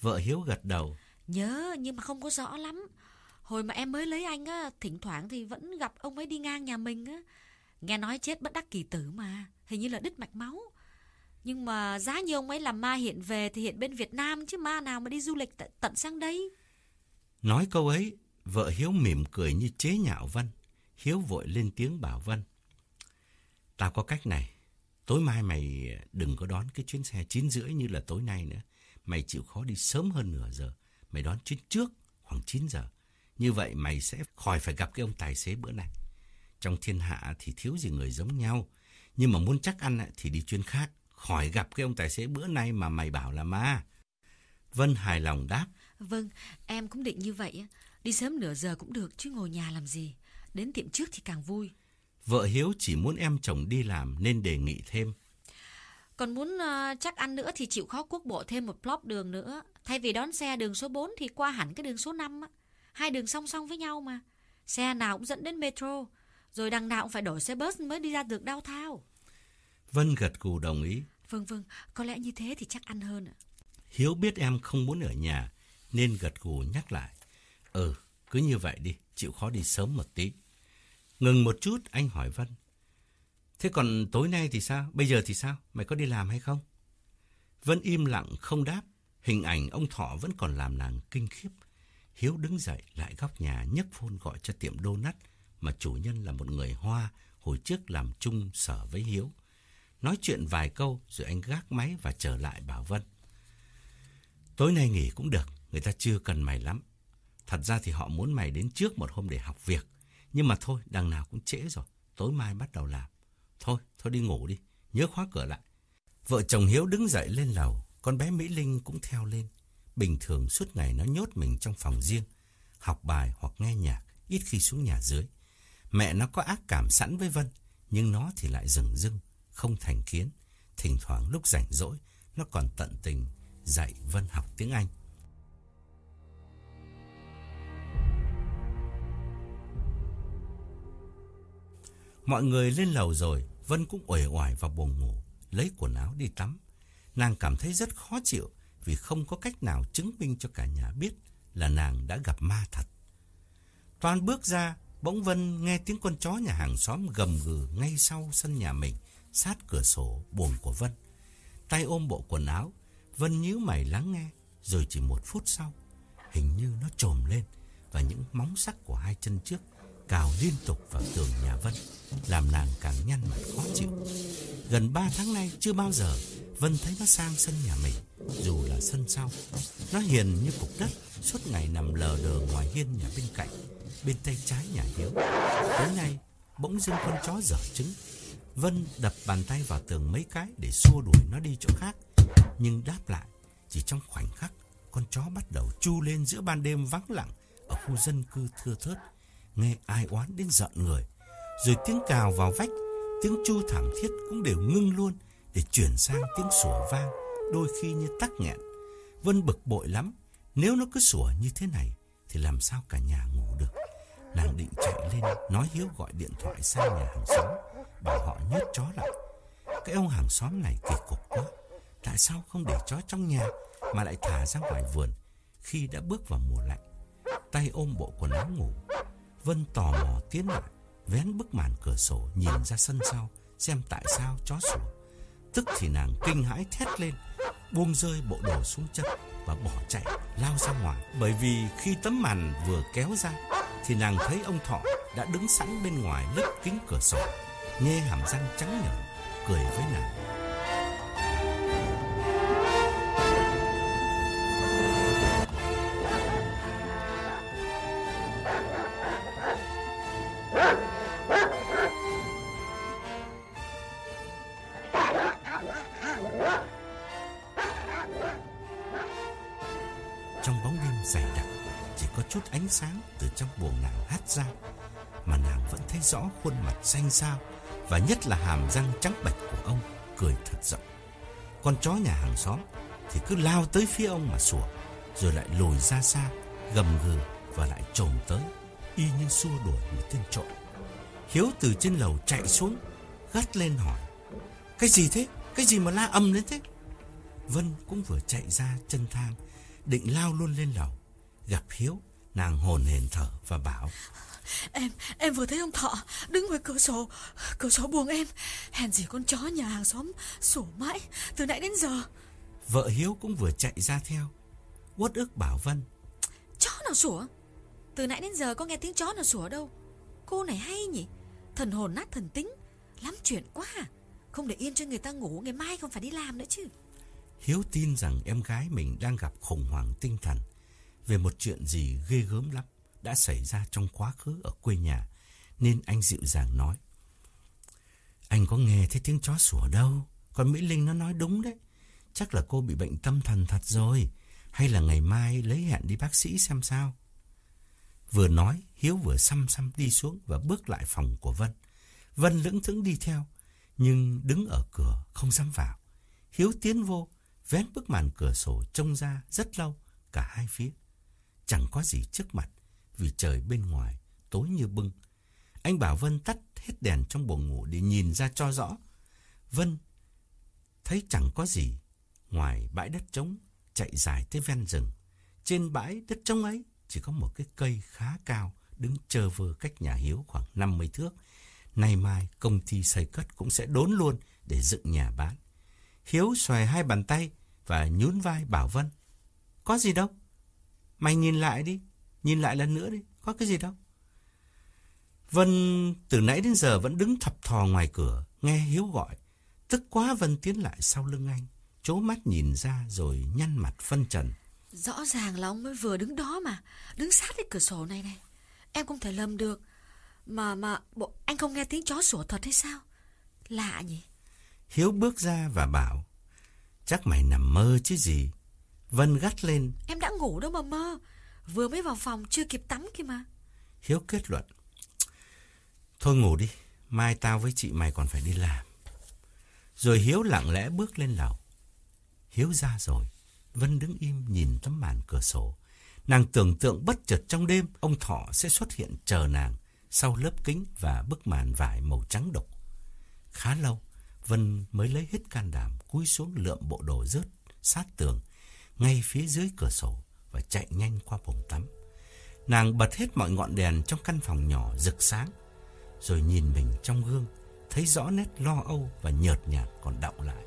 Vợ Hiếu gật đầu. Nhớ nhưng mà không có rõ lắm. Hồi mà em mới lấy anh á, thỉnh thoảng thì vẫn gặp ông ấy đi ngang nhà mình á. Nghe nói chết bất đắc kỳ tử mà, hình như là đứt mạch máu. Nhưng mà giá như ông ấy làm ma hiện về thì hiện bên Việt Nam chứ ma nào mà đi du lịch tận sang đây. Nói câu ấy, vợ Hiếu mỉm cười như chế nhạo Vân. Hiếu vội lên tiếng bảo Vân. Tao có cách này. Tối mai mày ờ, đừng có đón cái chuyến xe 9 rưỡi như là tối nay nữa. Mày chịu khó đi sớm hơn nửa giờ. Mày đón chuyến trước khoảng 9 giờ. Như vậy mày sẽ khỏi phải gặp cái ông tài xế bữa nay. Trong thiên hạ thì thiếu gì người giống nhau. Nhưng mà muốn chắc ăn thì đi chuyến khác. Khỏi gặp cái ông tài xế bữa nay mà mày bảo là ma. Vân hài lòng đáp. Vâng, em cũng định như vậy. Đi sớm nửa giờ cũng được chứ ngồi nhà làm gì. Đến tiệm trước thì càng vui. Vợ Hiếu chỉ muốn em chồng đi làm nên đề nghị thêm. Còn muốn uh, chắc ăn nữa thì chịu khó quốc bộ thêm một block đường nữa. Thay vì đón xe đường số 4 thì qua hẳn cái đường số 5 á. Hai đường song song với nhau mà. Xe nào cũng dẫn đến metro. Rồi đằng nào cũng phải đổi xe bus mới đi ra được đau thao. Vân gật gù đồng ý. Vâng vâng, có lẽ như thế thì chắc ăn hơn ạ. Hiếu biết em không muốn ở nhà nên gật gù nhắc lại. Ừ, cứ như vậy đi, chịu khó đi sớm một tí. Ngừng một chút, anh hỏi Vân. Thế còn tối nay thì sao? Bây giờ thì sao? Mày có đi làm hay không? Vân im lặng không đáp. Hình ảnh ông Thọ vẫn còn làm nàng kinh khiếp. Hiếu đứng dậy lại góc nhà nhấc phone gọi cho tiệm đô mà chủ nhân là một người Hoa hồi trước làm chung sở với Hiếu. Nói chuyện vài câu rồi anh gác máy và trở lại bảo Vân. Tối nay nghỉ cũng được, người ta chưa cần mày lắm. Thật ra thì họ muốn mày đến trước một hôm để học việc. Nhưng mà thôi, đằng nào cũng trễ rồi, tối mai bắt đầu làm. Thôi, thôi đi ngủ đi, nhớ khóa cửa lại. Vợ chồng Hiếu đứng dậy lên lầu, con bé Mỹ Linh cũng theo lên. Bình thường suốt ngày nó nhốt mình trong phòng riêng, học bài hoặc nghe nhạc, ít khi xuống nhà dưới. Mẹ nó có ác cảm sẵn với Vân, nhưng nó thì lại rừng rưng, không thành kiến. Thỉnh thoảng lúc rảnh rỗi, nó còn tận tình dạy Vân học tiếng Anh. Mọi người lên lầu rồi, Vân cũng uể oải vào buồng ngủ, lấy quần áo đi tắm. Nàng cảm thấy rất khó chịu vì không có cách nào chứng minh cho cả nhà biết là nàng đã gặp ma thật. Toàn bước ra, bỗng Vân nghe tiếng con chó nhà hàng xóm gầm gừ ngay sau sân nhà mình, sát cửa sổ buồng của Vân. Tay ôm bộ quần áo, Vân nhíu mày lắng nghe, rồi chỉ một phút sau, hình như nó trồm lên và những móng sắc của hai chân trước cào liên tục vào tường nhà Vân, làm nàng càng nhăn mặt khó chịu. Gần ba tháng nay chưa bao giờ Vân thấy nó sang sân nhà mình, dù là sân sau. Nó hiền như cục đất, suốt ngày nằm lờ đờ ngoài hiên nhà bên cạnh, bên tay trái nhà Hiếu. Tối nay, bỗng dưng con chó dở trứng. Vân đập bàn tay vào tường mấy cái để xua đuổi nó đi chỗ khác. Nhưng đáp lại, chỉ trong khoảnh khắc, con chó bắt đầu chu lên giữa ban đêm vắng lặng ở khu dân cư thưa thớt nghe ai oán đến giận người. Rồi tiếng cào vào vách, tiếng chu thảm thiết cũng đều ngưng luôn để chuyển sang tiếng sủa vang, đôi khi như tắc nghẹn. Vân bực bội lắm, nếu nó cứ sủa như thế này thì làm sao cả nhà ngủ được. Nàng định chạy lên nói Hiếu gọi điện thoại sang nhà hàng xóm Bảo họ nhốt chó lại Cái ông hàng xóm này kỳ cục quá Tại sao không để chó trong nhà Mà lại thả ra ngoài vườn Khi đã bước vào mùa lạnh Tay ôm bộ quần áo ngủ Vân tò mò tiến lại, Vén bức màn cửa sổ nhìn ra sân sau, Xem tại sao chó sủa. Tức thì nàng kinh hãi thét lên, Buông rơi bộ đồ xuống chân Và bỏ chạy, lao ra ngoài. Bởi vì khi tấm màn vừa kéo ra, Thì nàng thấy ông Thọ đã đứng sẵn bên ngoài lớp kính cửa sổ, Nghe hàm răng trắng nhợn Cười với nàng. Khuôn mặt xanh xao Và nhất là hàm răng trắng bạch của ông Cười thật rộng Con chó nhà hàng xóm Thì cứ lao tới phía ông mà sủa, Rồi lại lùi ra xa, Gầm gừ và lại trồm tới, Y như xua đuổi một tên trộm Hiếu từ trên lầu chạy xuống, Gắt lên hỏi, Cái gì thế? Cái gì mà la âm lên thế? Vân cũng vừa chạy ra chân thang, Định lao luôn lên lầu, Gặp Hiếu, Nàng hồn hển thở và bảo Em, em vừa thấy ông Thọ đứng ngoài cửa sổ Cửa sổ buồng em. Hèn gì con chó nhà hàng xóm sủa mãi Từ nãy đến giờ. Vợ Hiếu cũng vừa chạy ra theo. Uất ức bảo Vân. Chó nào sủa? Từ nãy đến giờ có nghe tiếng chó nào sủa đâu? Cô này hay nhỉ? Thần hồn nát thần tính Lắm chuyện quá. À Không để yên cho người ta ngủ Ngày mai không phải đi làm nữa chứ. Hiếu tin rằng em gái mình đang gặp khủng hoảng tinh thần Về một chuyện gì ghê gớm lắm đã xảy ra trong quá khứ ở quê nhà, Nên anh dịu dàng nói. Anh có nghe thấy tiếng chó sủa đâu? Còn Mỹ Linh nó nói đúng đấy. Chắc là cô bị bệnh tâm thần thật rồi. Hay là ngày mai lấy hẹn đi bác sĩ xem sao? Vừa nói, Hiếu vừa xăm xăm đi xuống Và bước lại phòng của Vân. Vân lững thững đi theo, Nhưng đứng ở cửa không dám vào. Hiếu tiến vô, Vén bức màn cửa sổ trông ra rất lâu, Cả hai phía. Chẳng có gì trước mặt. Vì trời bên ngoài tối như bưng Anh bảo Vân tắt hết đèn trong buồng ngủ Để nhìn ra cho rõ Vân thấy chẳng có gì, Ngoài bãi đất trống Chạy dài tới ven rừng Trên bãi đất trống ấy Chỉ có một cái cây khá cao Đứng chờ vơ cách nhà Hiếu khoảng 50 thước Nay mai công ty xây cất cũng sẽ đốn luôn Để dựng nhà bán Hiếu xòe hai bàn tay và nhún vai bảo Vân. Có gì đâu. Mày nhìn lại đi. Nhìn lại lần nữa đi. Có cái gì đâu. Vân từ nãy đến giờ vẫn đứng thập thò ngoài cửa. Nghe Hiếu gọi. Tức quá Vân tiến lại sau lưng anh. Chố mắt nhìn ra rồi nhăn mặt phân trần. Rõ ràng là ông mới vừa đứng đó mà. Đứng sát cái cửa sổ này này. Em không thể lầm được. Mà mà bộ anh không nghe tiếng chó sủa thật hay sao? Lạ nhỉ? Hiếu bước ra và bảo Chắc mày nằm mơ chứ gì Vân gắt lên Em đã ngủ đâu mà mơ Vừa mới vào phòng, chưa kịp tắm kia mà. Hiếu kết luận. Thôi ngủ đi, Mai tao với chị mày còn phải đi làm. Rồi Hiếu lặng lẽ bước lên lầu. Hiếu ra rồi, Vân đứng im nhìn tấm màn cửa sổ. Nàng tưởng tượng bất chợt trong đêm, Ông Thọ sẽ xuất hiện chờ nàng Sau lớp kính và bức màn vải màu trắng đục. Khá lâu, Vân mới lấy hết can đảm cúi xuống lượm bộ đồ rớt sát tường, ngay phía dưới cửa sổ và chạy nhanh qua phòng tắm. Nàng bật hết mọi ngọn đèn trong căn phòng nhỏ rực sáng, rồi nhìn mình trong gương, thấy rõ nét lo âu và nhợt nhạt còn đọng lại.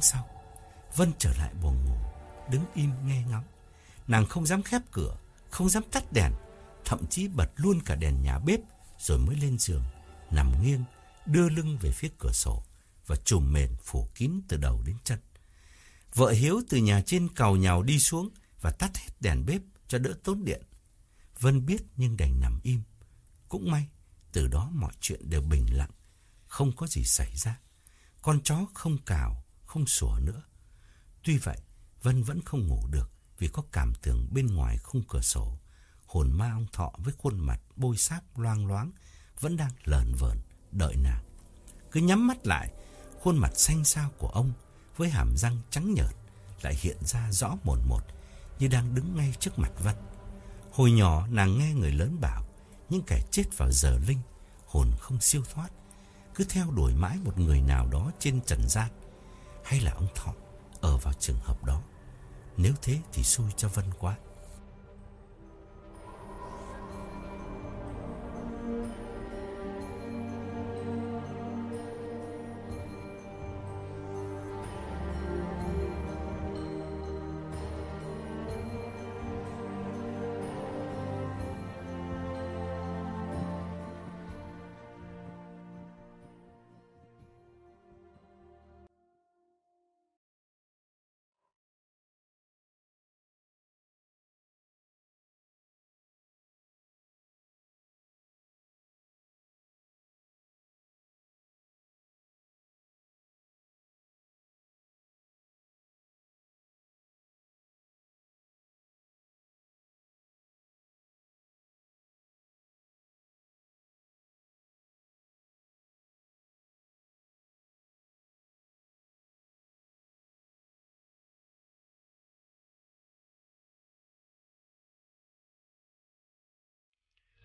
Tiếng sau, Vân trở lại buồng ngủ, đứng im nghe ngóng. Nàng không dám khép cửa, không dám tắt đèn, thậm chí bật luôn cả đèn nhà bếp rồi mới lên giường, nằm nghiêng, đưa lưng về phía cửa sổ và trùm mền phủ kín từ đầu đến chân. Vợ Hiếu từ nhà trên cầu nhào đi xuống và tắt hết đèn bếp cho đỡ tốn điện. Vân biết nhưng đành nằm im. Cũng may, từ đó mọi chuyện đều bình lặng, không có gì xảy ra. Con chó không cào, không sủa nữa. Tuy vậy, Vân vẫn không ngủ được vì có cảm tưởng bên ngoài khung cửa sổ. Hồn ma ông Thọ với khuôn mặt bôi sáp loang loáng vẫn đang lờn vờn đợi nàng. Cứ nhắm mắt lại, khuôn mặt xanh xao của ông với hàm răng trắng nhợt lại hiện ra rõ mồn một như đang đứng ngay trước mặt Vân. Hồi nhỏ nàng nghe người lớn bảo những kẻ chết vào giờ linh hồn không siêu thoát cứ theo đuổi mãi một người nào đó trên trần gian hay là ông Thọ ở vào trường hợp đó. Nếu thế thì xui cho Vân quá.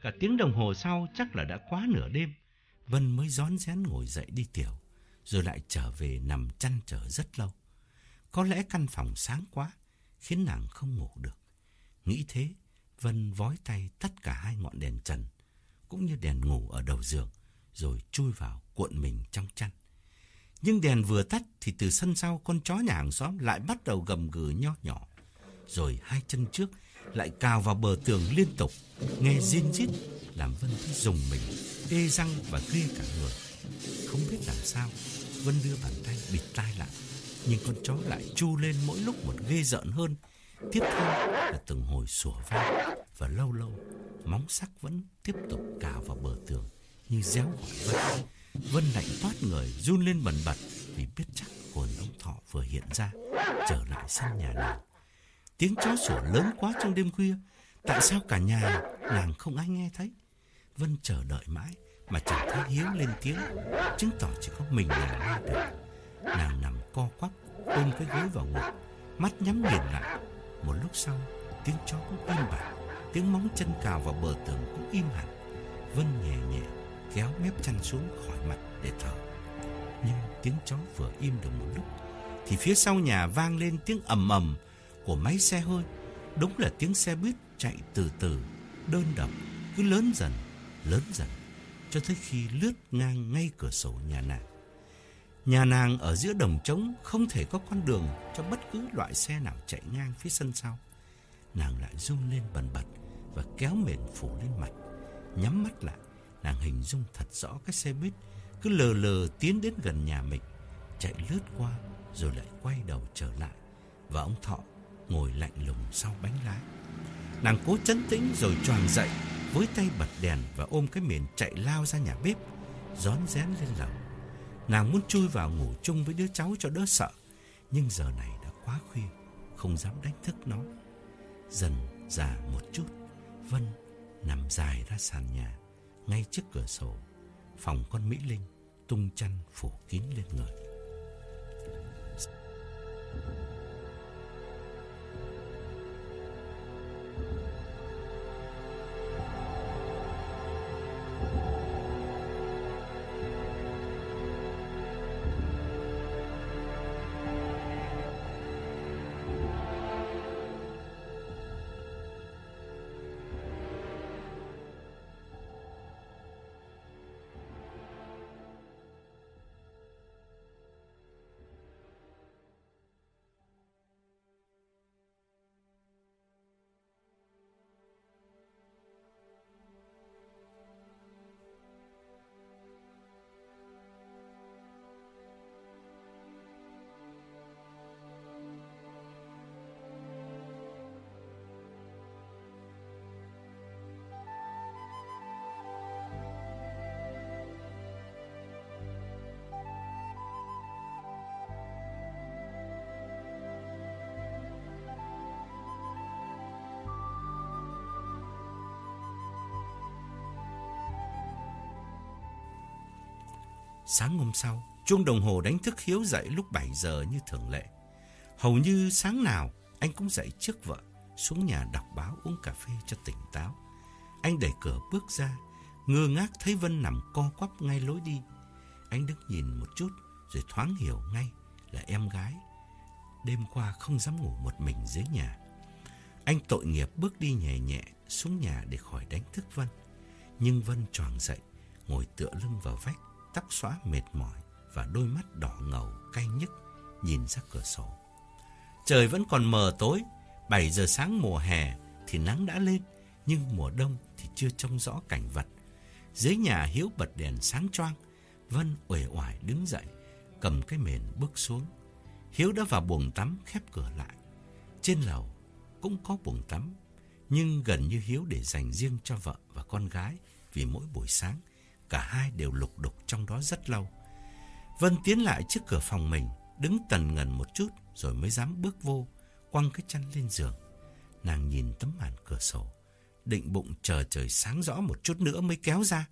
Cả tiếng đồng hồ sau chắc là đã quá nửa đêm, Vân mới rón rén ngồi dậy đi tiểu, rồi lại trở về nằm chăn trở rất lâu. Có lẽ căn phòng sáng quá, khiến nàng không ngủ được. Nghĩ thế, Vân vói tay tắt cả hai ngọn đèn trần, cũng như đèn ngủ ở đầu giường, rồi chui vào cuộn mình trong chăn. Nhưng đèn vừa tắt thì từ sân sau con chó nhà hàng xóm lại bắt đầu gầm gừ nho nhỏ. Rồi hai chân trước lại cào vào bờ tường liên tục, nghe zin rít làm Vân thấy dùng mình, ê răng và ghê cả người. Không biết làm sao, Vân đưa bàn tay bịt tai lại, nhưng con chó lại chu lên mỗi lúc một ghê rợn hơn. Tiếp theo là từng hồi sủa vang và lâu lâu móng sắc vẫn tiếp tục cào vào bờ tường như réo gọi Vân. Vân lạnh toát người, run lên bần bật vì biết chắc hồn ông thọ vừa hiện ra, trở lại sân nhà nàng. Tiếng chó sủa lớn quá trong đêm khuya. Tại sao cả nhà nàng không ai nghe thấy? Vân chờ đợi mãi mà chẳng thấy Hiếu lên tiếng, chứng tỏ chỉ có mình nàng nghe được. Nàng nằm co quắp, ôm cái gối vào ngực, mắt nhắm nghiền lại. Một lúc sau, tiếng chó cũng im bặt, tiếng móng chân cào vào bờ tường cũng im hẳn. Vân nhẹ nhẹ kéo mép chăn xuống khỏi mặt để thở. Nhưng tiếng chó vừa im được một lúc, thì phía sau nhà vang lên tiếng ầm ầm của máy xe hơi. Đúng là tiếng xe buýt chạy từ từ, đơn độc, cứ lớn dần, lớn dần, cho tới khi lướt ngang ngay cửa sổ nhà nàng. Nhà nàng ở giữa đồng trống không thể có con đường cho bất cứ loại xe nào chạy ngang phía sân sau. Nàng lại rung lên bần bật và kéo mền phủ lên mặt. Nhắm mắt lại, nàng hình dung thật rõ cái xe buýt cứ lờ lờ tiến đến gần nhà mình, chạy lướt qua rồi lại quay đầu trở lại. Và ông Thọ ngồi lạnh lùng sau bánh lái. Nàng cố chấn tĩnh rồi choàng dậy, với tay bật đèn và ôm cái miệng chạy lao ra nhà bếp, rón rén lên lầu. Nàng muốn chui vào ngủ chung với đứa cháu cho đỡ sợ, nhưng giờ này đã quá khuya, không dám đánh thức nó. Dần già một chút, Vân nằm dài ra sàn nhà, ngay trước cửa sổ, phòng con Mỹ Linh tung chăn phủ kín lên người. Sáng hôm sau, chuông đồng hồ đánh thức Hiếu dậy lúc 7 giờ như thường lệ. Hầu như sáng nào, anh cũng dậy trước vợ, xuống nhà đọc báo uống cà phê cho tỉnh táo. Anh đẩy cửa bước ra, ngơ ngác thấy Vân nằm co quắp ngay lối đi. Anh đứng nhìn một chút, rồi thoáng hiểu ngay là em gái. Đêm qua không dám ngủ một mình dưới nhà. Anh tội nghiệp bước đi nhẹ nhẹ xuống nhà để khỏi đánh thức Vân. Nhưng Vân tròn dậy, ngồi tựa lưng vào vách, tóc xóa mệt mỏi và đôi mắt đỏ ngầu cay nhức nhìn ra cửa sổ. Trời vẫn còn mờ tối, 7 giờ sáng mùa hè thì nắng đã lên, nhưng mùa đông thì chưa trông rõ cảnh vật. Dưới nhà Hiếu bật đèn sáng choang, Vân uể oải đứng dậy, cầm cái mền bước xuống. Hiếu đã vào buồng tắm khép cửa lại. Trên lầu cũng có buồng tắm, nhưng gần như Hiếu để dành riêng cho vợ và con gái vì mỗi buổi sáng cả hai đều lục đục trong đó rất lâu. Vân tiến lại trước cửa phòng mình, đứng tần ngần một chút rồi mới dám bước vô, quăng cái chăn lên giường. Nàng nhìn tấm màn cửa sổ, định bụng chờ trời sáng rõ một chút nữa mới kéo ra.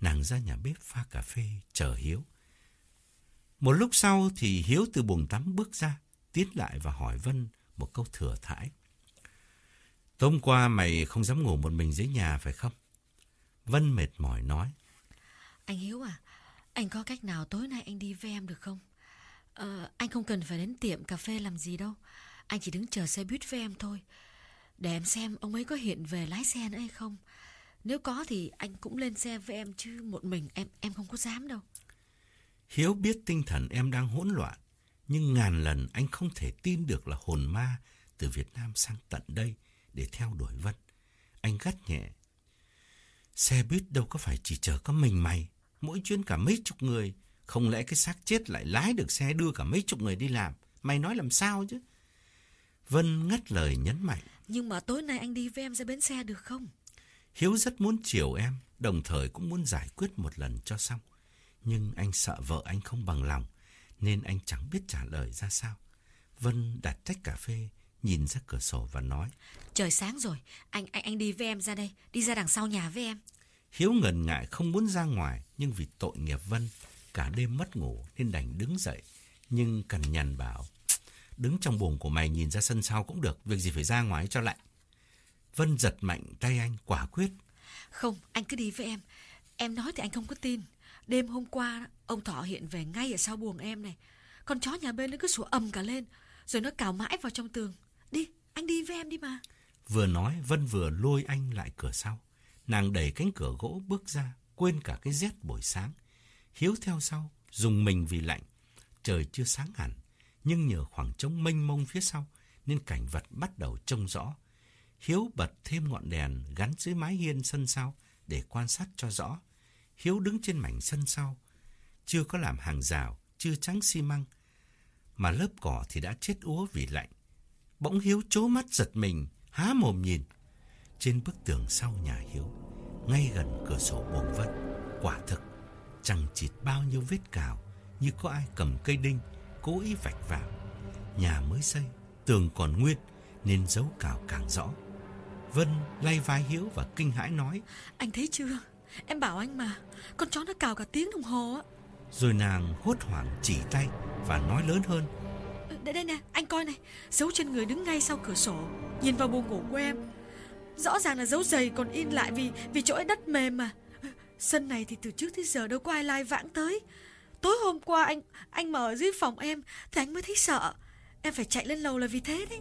Nàng ra nhà bếp pha cà phê chờ Hiếu. Một lúc sau thì Hiếu từ buồng tắm bước ra, tiến lại và hỏi Vân một câu thừa thãi. Tối qua mày không dám ngủ một mình dưới nhà phải không? Vân mệt mỏi nói. Anh Hiếu à, anh có cách nào tối nay anh đi với em được không? Ờ, anh không cần phải đến tiệm cà phê làm gì đâu. Anh chỉ đứng chờ xe buýt với em thôi. Để em xem ông ấy có hiện về lái xe nữa hay không. Nếu có thì anh cũng lên xe với em chứ một mình em em không có dám đâu. Hiếu biết tinh thần em đang hỗn loạn, nhưng ngàn lần anh không thể tin được là hồn ma từ Việt Nam sang tận đây để theo đuổi Vân. Anh gắt nhẹ. Xe buýt đâu có phải chỉ chờ có mình mày, mỗi chuyến cả mấy chục người. Không lẽ cái xác chết lại lái được xe đưa cả mấy chục người đi làm? Mày nói làm sao chứ? Vân ngắt lời nhấn mạnh. Nhưng mà tối nay anh đi với em ra bến xe được không? Hiếu rất muốn chiều em, đồng thời cũng muốn giải quyết một lần cho xong. Nhưng anh sợ vợ anh không bằng lòng, nên anh chẳng biết trả lời ra sao. Vân đặt tách cà phê, nhìn ra cửa sổ và nói. Trời sáng rồi, anh anh anh đi với em ra đây, đi ra đằng sau nhà với em. Hiếu ngần ngại không muốn ra ngoài, nhưng vì tội nghiệp Vân, cả đêm mất ngủ nên đành đứng dậy. Nhưng cằn nhằn bảo, đứng trong buồng của mày nhìn ra sân sau cũng được, việc gì phải ra ngoài cho lạnh. Vân giật mạnh tay anh, quả quyết. Không, anh cứ đi với em. Em nói thì anh không có tin. Đêm hôm qua, ông Thọ hiện về ngay ở sau buồng em này. Con chó nhà bên nó cứ sủa ầm cả lên, rồi nó cào mãi vào trong tường. Đi, anh đi với em đi mà. Vừa nói, Vân vừa lôi anh lại cửa sau. Nàng đẩy cánh cửa gỗ bước ra, quên cả cái rét buổi sáng. Hiếu theo sau, dùng mình vì lạnh. Trời chưa sáng hẳn, nhưng nhờ khoảng trống mênh mông phía sau, nên cảnh vật bắt đầu trông rõ. Hiếu bật thêm ngọn đèn gắn dưới mái hiên sân sau để quan sát cho rõ. Hiếu đứng trên mảnh sân sau, chưa có làm hàng rào, chưa trắng xi măng, mà lớp cỏ thì đã chết úa vì lạnh. Bỗng Hiếu chố mắt giật mình, há mồm nhìn. Trên bức tường sau nhà Hiếu, ngay gần cửa sổ buồng vân, quả thực chẳng chịt bao nhiêu vết cào như có ai cầm cây đinh cố ý vạch vào. Nhà mới xây, tường còn nguyên nên dấu cào càng rõ. Vân lay vai Hiếu và kinh hãi nói Anh thấy chưa? Em bảo anh mà Con chó nó cào cả tiếng đồng hồ á Rồi nàng hốt hoảng chỉ tay Và nói lớn hơn Đây đây nè anh coi này Dấu chân người đứng ngay sau cửa sổ Nhìn vào buồng ngủ của em Rõ ràng là dấu giày còn in lại vì vì chỗ ấy đất mềm mà Sân này thì từ trước tới giờ đâu có ai lai vãng tới Tối hôm qua anh anh mở dưới phòng em Thì anh mới thấy sợ Em phải chạy lên lầu là vì thế đấy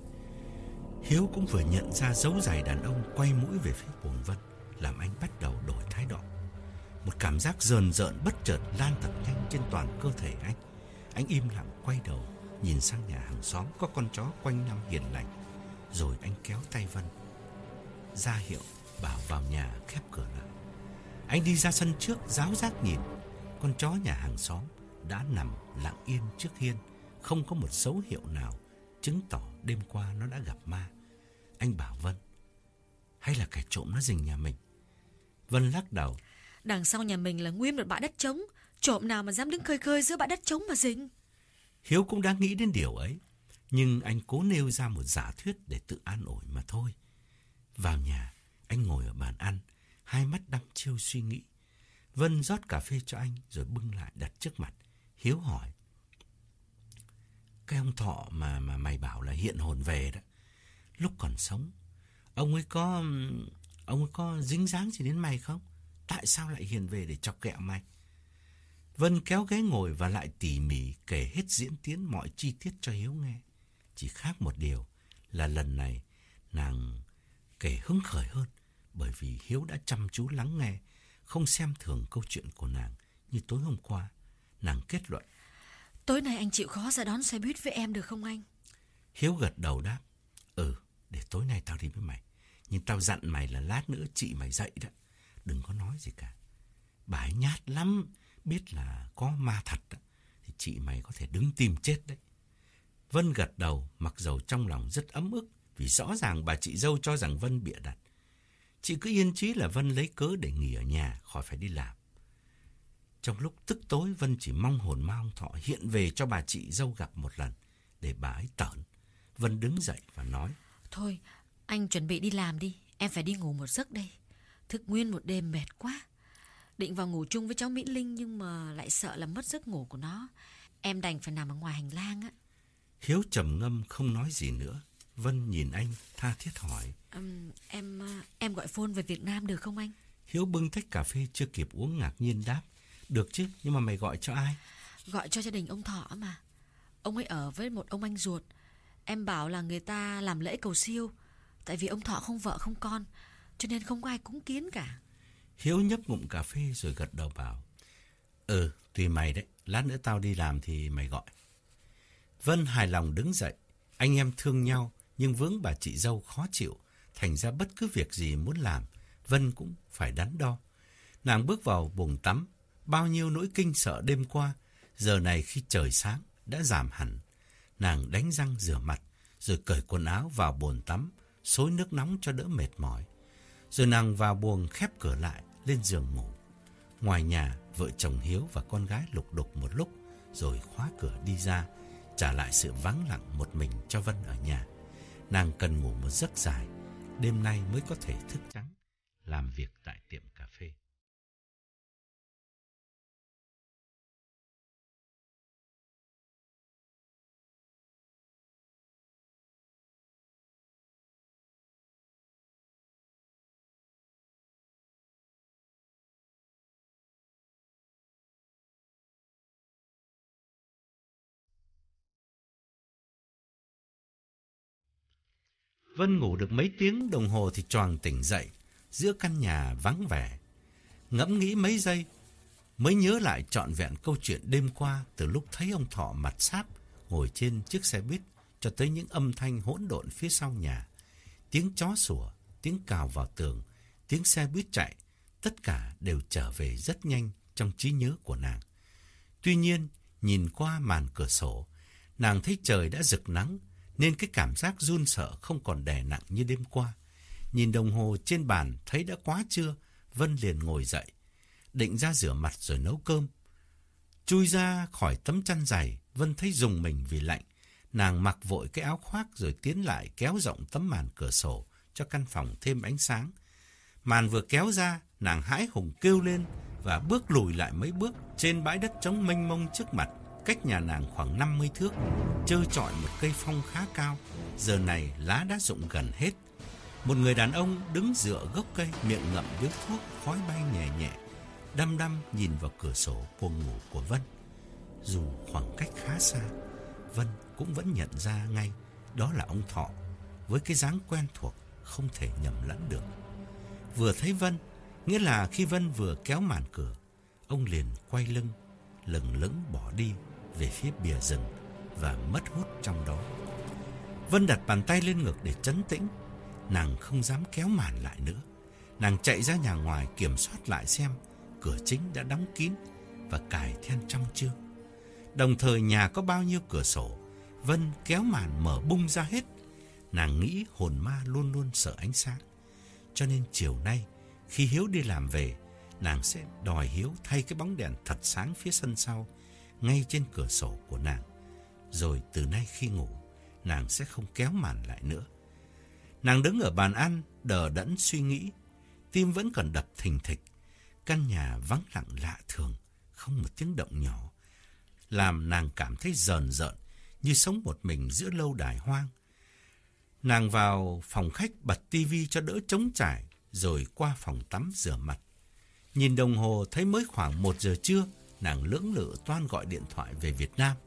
Hiếu cũng vừa nhận ra dấu giày đàn ông quay mũi về phía bồn Vân, làm anh bắt đầu đổi thái độ. Một cảm giác rờn rợn bất chợt lan thật nhanh trên toàn cơ thể anh. Anh im lặng quay đầu, nhìn sang nhà hàng xóm có con chó quanh năm hiền lành. Rồi anh kéo tay Vân, ra hiệu bảo vào nhà khép cửa lại. Anh đi ra sân trước, giáo giác nhìn. Con chó nhà hàng xóm đã nằm lặng yên trước hiên, không có một dấu hiệu nào chứng tỏ đêm qua nó đã gặp ma. Anh bảo Vân, hay là kẻ trộm nó rình nhà mình? Vân lắc đầu. Đằng sau nhà mình là nguyên một bãi đất trống. Trộm nào mà dám đứng khơi khơi giữa bãi đất trống mà rình. Hiếu cũng đã nghĩ đến điều ấy. Nhưng anh cố nêu ra một giả thuyết để tự an ủi mà thôi. Vào nhà, anh ngồi ở bàn ăn, hai mắt đăm chiêu suy nghĩ. Vân rót cà phê cho anh rồi bưng lại đặt trước mặt. Hiếu hỏi. Cái ông thọ mà mà mày bảo là hiện hồn về đó. Lúc còn sống, ông ấy có ông ấy có dính dáng gì đến mày không? Tại sao lại hiện về để chọc kẹo mày? Vân kéo ghế ngồi và lại tỉ mỉ kể hết diễn tiến mọi chi tiết cho Hiếu nghe. Chỉ khác một điều là lần này nàng kể hứng khởi hơn bởi vì Hiếu đã chăm chú lắng nghe, không xem thường câu chuyện của nàng như tối hôm qua. Nàng kết luận. Tối nay anh chịu khó ra đón xe buýt với em được không anh? Hiếu gật đầu đáp. Ừ, để tối nay tao đi với mày. Nhưng tao dặn mày là lát nữa chị mày dậy đó. Đừng có nói gì cả. Bà ấy nhát lắm. Biết là có ma thật đó. Thì chị mày có thể đứng tìm chết đấy. Vân gật đầu mặc dầu trong lòng rất ấm ức. Vì rõ ràng bà chị dâu cho rằng Vân bịa đặt. Chị cứ yên chí là Vân lấy cớ để nghỉ ở nhà khỏi phải đi làm. Trong lúc tức tối Vân chỉ mong hồn ma ông Thọ hiện về cho bà chị dâu gặp một lần để bà ấy tởn. Vân đứng dậy và nói. Thôi, anh chuẩn bị đi làm đi. Em phải đi ngủ một giấc đây. Thức nguyên một đêm mệt quá. Định vào ngủ chung với cháu Mỹ Linh nhưng mà lại sợ là mất giấc ngủ của nó. Em đành phải nằm ở ngoài hành lang á. Hiếu trầm ngâm không nói gì nữa. Vân nhìn anh tha thiết hỏi. Um, em em gọi phone về Việt Nam được không anh? Hiếu bưng tách cà phê chưa kịp uống ngạc nhiên đáp. Được chứ, nhưng mà mày gọi cho ai? Gọi cho gia đình ông Thọ mà. Ông ấy ở với một ông anh ruột. Em bảo là người ta làm lễ cầu siêu. Tại vì ông Thọ không vợ không con. Cho nên không có ai cúng kiến cả. Hiếu nhấp ngụm cà phê rồi gật đầu bảo. Ừ, tùy mày đấy. Lát nữa tao đi làm thì mày gọi. Vân hài lòng đứng dậy. Anh em thương nhau nhưng vướng bà chị dâu khó chịu. Thành ra bất cứ việc gì muốn làm, Vân cũng phải đắn đo. Nàng bước vào bồn tắm, bao nhiêu nỗi kinh sợ đêm qua, giờ này khi trời sáng đã giảm hẳn. Nàng đánh răng rửa mặt, rồi cởi quần áo vào bồn tắm, xối nước nóng cho đỡ mệt mỏi. Rồi nàng vào buồng khép cửa lại, lên giường ngủ. Ngoài nhà, vợ chồng Hiếu và con gái lục đục một lúc, rồi khóa cửa đi ra, trả lại sự vắng lặng một mình cho Vân ở nhà. Nàng cần ngủ một giấc dài, đêm nay mới có thể thức trắng, làm việc tại tiệm Vân ngủ được mấy tiếng đồng hồ thì choàng tỉnh dậy, giữa căn nhà vắng vẻ. Ngẫm nghĩ mấy giây, mới nhớ lại trọn vẹn câu chuyện đêm qua từ lúc thấy ông Thọ mặt sáp ngồi trên chiếc xe buýt cho tới những âm thanh hỗn độn phía sau nhà. Tiếng chó sủa, tiếng cào vào tường, tiếng xe buýt chạy, tất cả đều trở về rất nhanh trong trí nhớ của nàng. Tuy nhiên, nhìn qua màn cửa sổ, nàng thấy trời đã rực nắng, nên cái cảm giác run sợ không còn đè nặng như đêm qua. Nhìn đồng hồ trên bàn thấy đã quá trưa, Vân liền ngồi dậy, định ra rửa mặt rồi nấu cơm. Chui ra khỏi tấm chăn dày, Vân thấy dùng mình vì lạnh. Nàng mặc vội cái áo khoác rồi tiến lại kéo rộng tấm màn cửa sổ cho căn phòng thêm ánh sáng. Màn vừa kéo ra, nàng hãi hùng kêu lên và bước lùi lại mấy bước trên bãi đất trống mênh mông trước mặt cách nhà nàng khoảng 50 thước, trơ trọi một cây phong khá cao, giờ này lá đã rụng gần hết. Một người đàn ông đứng dựa gốc cây, miệng ngậm điếu thuốc, khói bay nhẹ nhẹ, đăm đăm nhìn vào cửa sổ buồng ngủ của Vân. Dù khoảng cách khá xa, Vân cũng vẫn nhận ra ngay đó là ông Thọ, với cái dáng quen thuộc, không thể nhầm lẫn được. Vừa thấy Vân, nghĩa là khi Vân vừa kéo màn cửa, ông liền quay lưng, lừng lững bỏ đi về phía bìa rừng và mất hút trong đó. Vân đặt bàn tay lên ngực để chấn tĩnh. Nàng không dám kéo màn lại nữa. Nàng chạy ra nhà ngoài kiểm soát lại xem cửa chính đã đóng kín và cài then trong chưa. Đồng thời nhà có bao nhiêu cửa sổ, Vân kéo màn mở bung ra hết. Nàng nghĩ hồn ma luôn luôn sợ ánh sáng. Cho nên chiều nay, khi Hiếu đi làm về, nàng sẽ đòi Hiếu thay cái bóng đèn thật sáng phía sân sau ngay trên cửa sổ của nàng. Rồi từ nay khi ngủ, nàng sẽ không kéo màn lại nữa. Nàng đứng ở bàn ăn, đờ đẫn suy nghĩ, tim vẫn còn đập thình thịch. Căn nhà vắng lặng lạ thường, không một tiếng động nhỏ, làm nàng cảm thấy rờn rợn như sống một mình giữa lâu đài hoang. Nàng vào phòng khách bật tivi cho đỡ trống trải, rồi qua phòng tắm rửa mặt. Nhìn đồng hồ thấy mới khoảng một giờ trưa, nàng lưỡng lự toan gọi điện thoại về Việt Nam,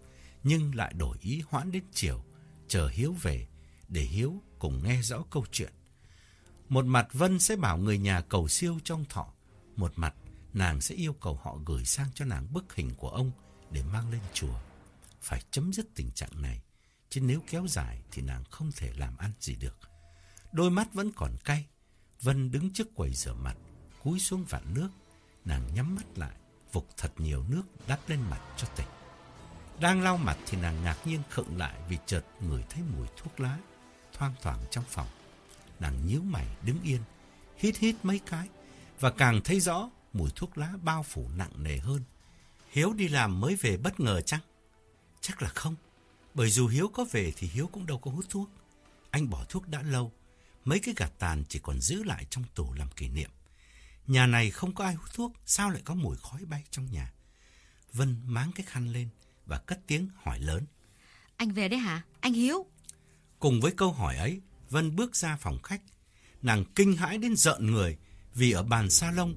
nhưng lại đổi ý hoãn đến chiều, chờ Hiếu về, để Hiếu cùng nghe rõ câu chuyện. Một mặt Vân sẽ bảo người nhà cầu siêu trong thọ, một mặt nàng sẽ yêu cầu họ gửi sang cho nàng bức hình của ông để mang lên chùa. Phải chấm dứt tình trạng này, chứ nếu kéo dài thì nàng không thể làm ăn gì được. Đôi mắt vẫn còn cay, Vân đứng trước quầy rửa mặt, cúi xuống vạn nước, nàng nhắm mắt lại, vục thật nhiều nước đắp lên mặt cho tỉnh. Đang lau mặt thì nàng ngạc nhiên khựng lại vì chợt ngửi thấy mùi thuốc lá thoang thoảng trong phòng. Nàng nhíu mày đứng yên, hít hít mấy cái và càng thấy rõ mùi thuốc lá bao phủ nặng nề hơn. Hiếu đi làm mới về bất ngờ chăng? Chắc là không, bởi dù Hiếu có về thì Hiếu cũng đâu có hút thuốc. Anh bỏ thuốc đã lâu, mấy cái gạt tàn chỉ còn giữ lại trong tủ làm kỷ niệm. Nhà này không có ai hút thuốc, sao lại có mùi khói bay trong nhà? Vân máng cái khăn lên và cất tiếng hỏi lớn. Anh về đấy hả? Anh Hiếu? Cùng với câu hỏi ấy, Vân bước ra phòng khách. Nàng kinh hãi đến rợn người vì ở bàn salon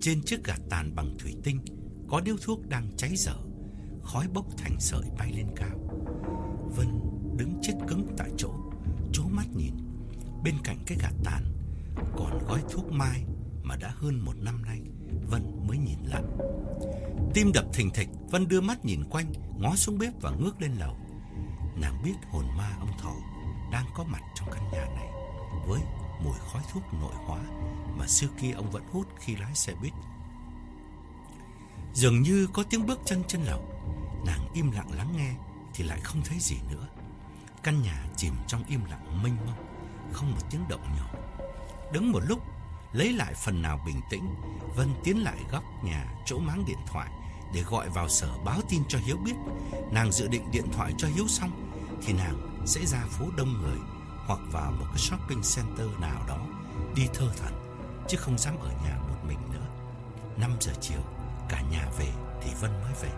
trên chiếc gạt tàn bằng thủy tinh có điếu thuốc đang cháy dở, khói bốc thành sợi bay lên cao. Vân đứng chết cứng tại chỗ, chố mắt nhìn. Bên cạnh cái gạt tàn còn gói thuốc mai mà đã hơn một năm nay Vân mới nhìn lại. Tim đập thình thịch, Vân đưa mắt nhìn quanh, ngó xuống bếp và ngước lên lầu. Nàng biết hồn ma ông Thọ đang có mặt trong căn nhà này với mùi khói thuốc nội hóa mà xưa kia ông vẫn hút khi lái xe buýt. Dường như có tiếng bước chân trên lầu, nàng im lặng lắng nghe thì lại không thấy gì nữa. Căn nhà chìm trong im lặng mênh mông, không một tiếng động nhỏ. Đứng một lúc, lấy lại phần nào bình tĩnh, Vân tiến lại góc nhà chỗ máng điện thoại để gọi vào sở báo tin cho Hiếu biết. Nàng dự định điện thoại cho Hiếu xong thì nàng sẽ ra phố đông người hoặc vào một cái shopping center nào đó đi thơ thẩn chứ không dám ở nhà một mình nữa. 5 giờ chiều, cả nhà về thì Vân mới về.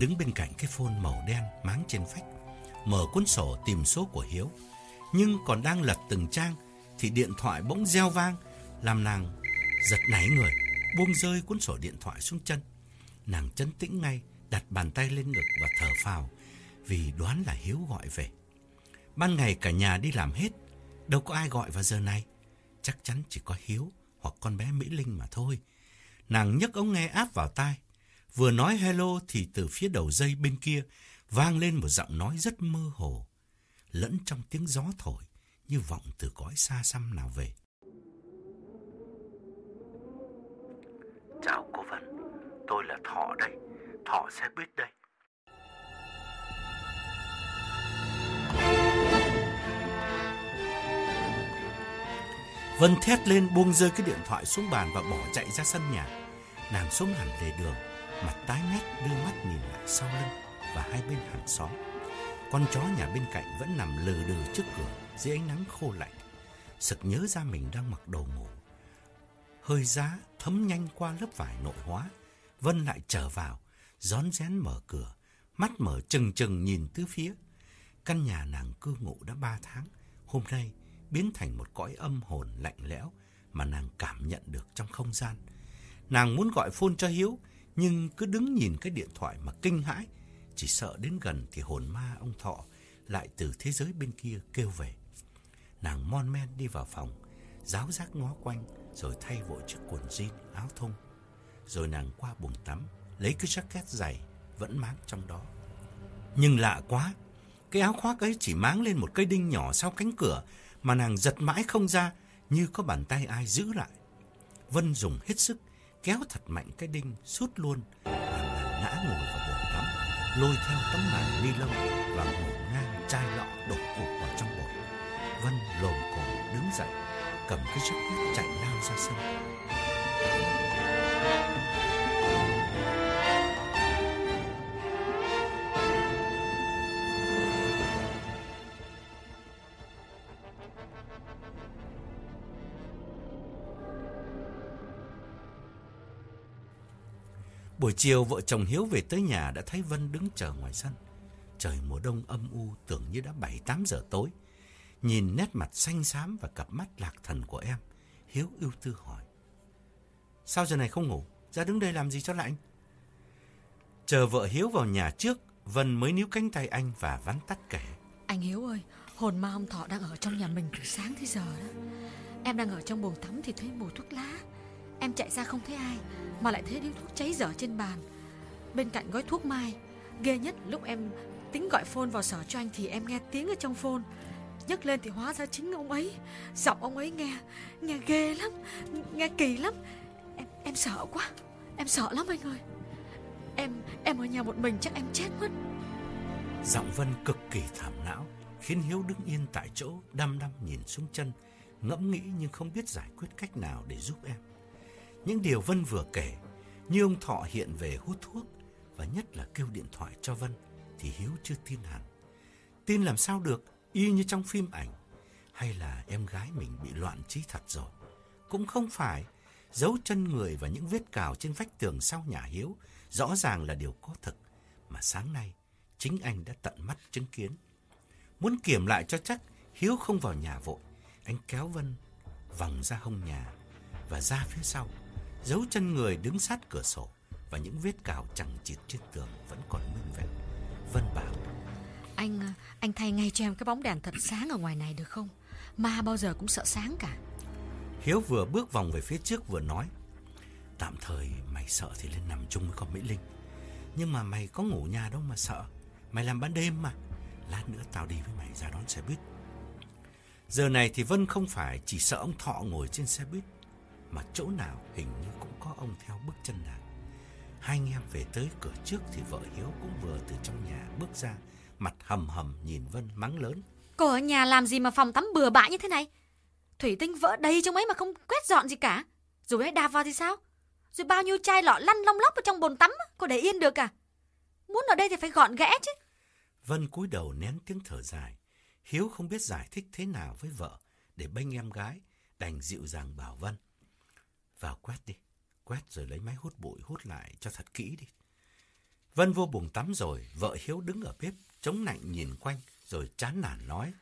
Đứng bên cạnh cái phone màu đen máng trên phách, mở cuốn sổ tìm số của Hiếu. Nhưng còn đang lật từng trang thì điện thoại bỗng reo vang, làm nàng giật nảy người, buông rơi cuốn sổ điện thoại xuống chân. Nàng chấn tĩnh ngay, đặt bàn tay lên ngực và thở phào vì đoán là Hiếu gọi về. Ban ngày cả nhà đi làm hết, đâu có ai gọi vào giờ này. Chắc chắn chỉ có Hiếu hoặc con bé Mỹ Linh mà thôi. Nàng nhấc ống nghe áp vào tai, Vừa nói hello thì từ phía đầu dây bên kia vang lên một giọng nói rất mơ hồ, lẫn trong tiếng gió thổi như vọng từ cõi xa xăm nào về. Chào cô Vân, tôi là Thọ đây, Thọ xe buýt đây. Vân thét lên buông rơi cái điện thoại xuống bàn và bỏ chạy ra sân nhà. Nàng xuống hẳn lề đường, mặt tái mét đưa mắt nhìn lại sau lưng và hai bên hàng xóm. Con chó nhà bên cạnh vẫn nằm lừ đừ trước cửa dưới ánh nắng khô lạnh. Sực nhớ ra mình đang mặc đồ ngủ. Hơi giá thấm nhanh qua lớp vải nội hóa. Vân lại trở vào, rón rén mở cửa, mắt mở trừng trừng nhìn tứ phía. Căn nhà nàng cư ngụ đã ba tháng, hôm nay biến thành một cõi âm hồn lạnh lẽo mà nàng cảm nhận được trong không gian. Nàng muốn gọi phone cho Hiếu, nhưng cứ đứng nhìn cái điện thoại mà kinh hãi, chỉ sợ đến gần thì hồn ma ông Thọ lại từ thế giới bên kia kêu về. Nàng mon men đi vào phòng, giáo giác ngó quanh rồi thay vội chiếc quần jean áo thun. Rồi nàng qua buồng tắm, lấy cái jacket dày vẫn máng trong đó. Nhưng lạ quá, cái áo khoác ấy chỉ máng lên một cây đinh nhỏ sau cánh cửa mà nàng giật mãi không ra như có bàn tay ai giữ lại. Vân dùng hết sức, kéo thật mạnh cái đinh, sút luôn, làm ngã ngồi vào bồn tắm, lôi theo tấm màn ni lông và ngổn ngang chai lọ đổ ụp vào trong bồn. Vân lồm cồm đứng dậy, cầm cái jacket chạy lao ra sân. Buổi chiều vợ chồng Hiếu về tới nhà đã thấy Vân đứng chờ ngoài sân. Trời mùa đông âm u tưởng như đã 7-8 giờ tối. Nhìn nét mặt xanh xám và cặp mắt lạc thần của em, Hiếu ưu tư hỏi. Sao giờ này không ngủ? Ra đứng đây làm gì cho lạnh? Chờ vợ Hiếu vào nhà trước, Vân mới níu cánh tay anh và vắn tắt kể. Anh Hiếu ơi, hồn ma ông Thọ đang ở trong nhà mình từ sáng tới giờ đó. Em đang ở trong buồng tắm thì thấy mùi thuốc lá. Em chạy ra không thấy ai, mà lại thấy điếu thuốc cháy dở trên bàn. Bên cạnh gói thuốc mai, ghê nhất lúc em tính gọi phone vào sở cho anh thì em nghe tiếng ở trong phone. nhấc lên thì hóa ra chính ông ấy Giọng ông ấy nghe Nghe ghê lắm Nghe kỳ lắm Em em sợ quá Em sợ lắm anh ơi Em em ở nhà một mình chắc em chết mất Giọng Vân cực kỳ thảm não Khiến Hiếu đứng yên tại chỗ Đăm đăm nhìn xuống chân Ngẫm nghĩ nhưng không biết giải quyết cách nào để giúp em những điều Vân vừa kể Như ông Thọ hiện về hút thuốc Và nhất là kêu điện thoại cho Vân Thì Hiếu chưa tin hẳn Tin làm sao được y như trong phim ảnh. Hay là em gái mình bị loạn trí thật rồi? Cũng không phải. Dấu chân người và những vết cào trên vách tường sau nhà Hiếu rõ ràng là điều có thực. Mà sáng nay, chính anh đã tận mắt chứng kiến. Muốn kiểm lại cho chắc, Hiếu không vào nhà vội. Anh kéo Vân vòng ra hông nhà và ra phía sau. Dấu chân người đứng sát cửa sổ và những vết cào chẳng chịt trên tường vẫn còn nguyên vẹn. Vân bảo anh à, anh thay ngay cho em cái bóng đèn thật sáng ở ngoài này được không? Ma bao giờ cũng sợ sáng cả. Hiếu vừa bước vòng về phía trước vừa nói. Tạm thời mày sợ thì lên nằm chung với con Mỹ Linh. Nhưng mà mày có ngủ nhà đâu mà sợ. Mày làm ban đêm mà. Lát nữa tao đi với mày ra đón xe buýt. Giờ này thì Vân không phải chỉ sợ ông Thọ ngồi trên xe buýt. Mà chỗ nào hình như cũng có ông theo bước chân nàng. Hai anh em về tới cửa trước thì vợ Hiếu cũng vừa từ trong nhà bước ra mặt hầm hầm nhìn Vân mắng lớn. Cô ở nhà làm gì mà phòng tắm bừa bãi như thế này? Thủy tinh vỡ đầy trong ấy mà không quét dọn gì cả. Rồi ấy đạp vào thì sao? Rồi bao nhiêu chai lọ lăn long lóc ở trong bồn tắm, cô để yên được à? Muốn ở đây thì phải gọn ghẽ chứ. Vân cúi đầu nén tiếng thở dài. Hiếu không biết giải thích thế nào với vợ để bênh em gái, đành dịu dàng bảo Vân. Vào quét đi, quét rồi lấy máy hút bụi hút lại cho thật kỹ đi. Vân vô buồng tắm rồi, vợ Hiếu đứng ở bếp chống nạnh nhìn quanh rồi chán nản nói.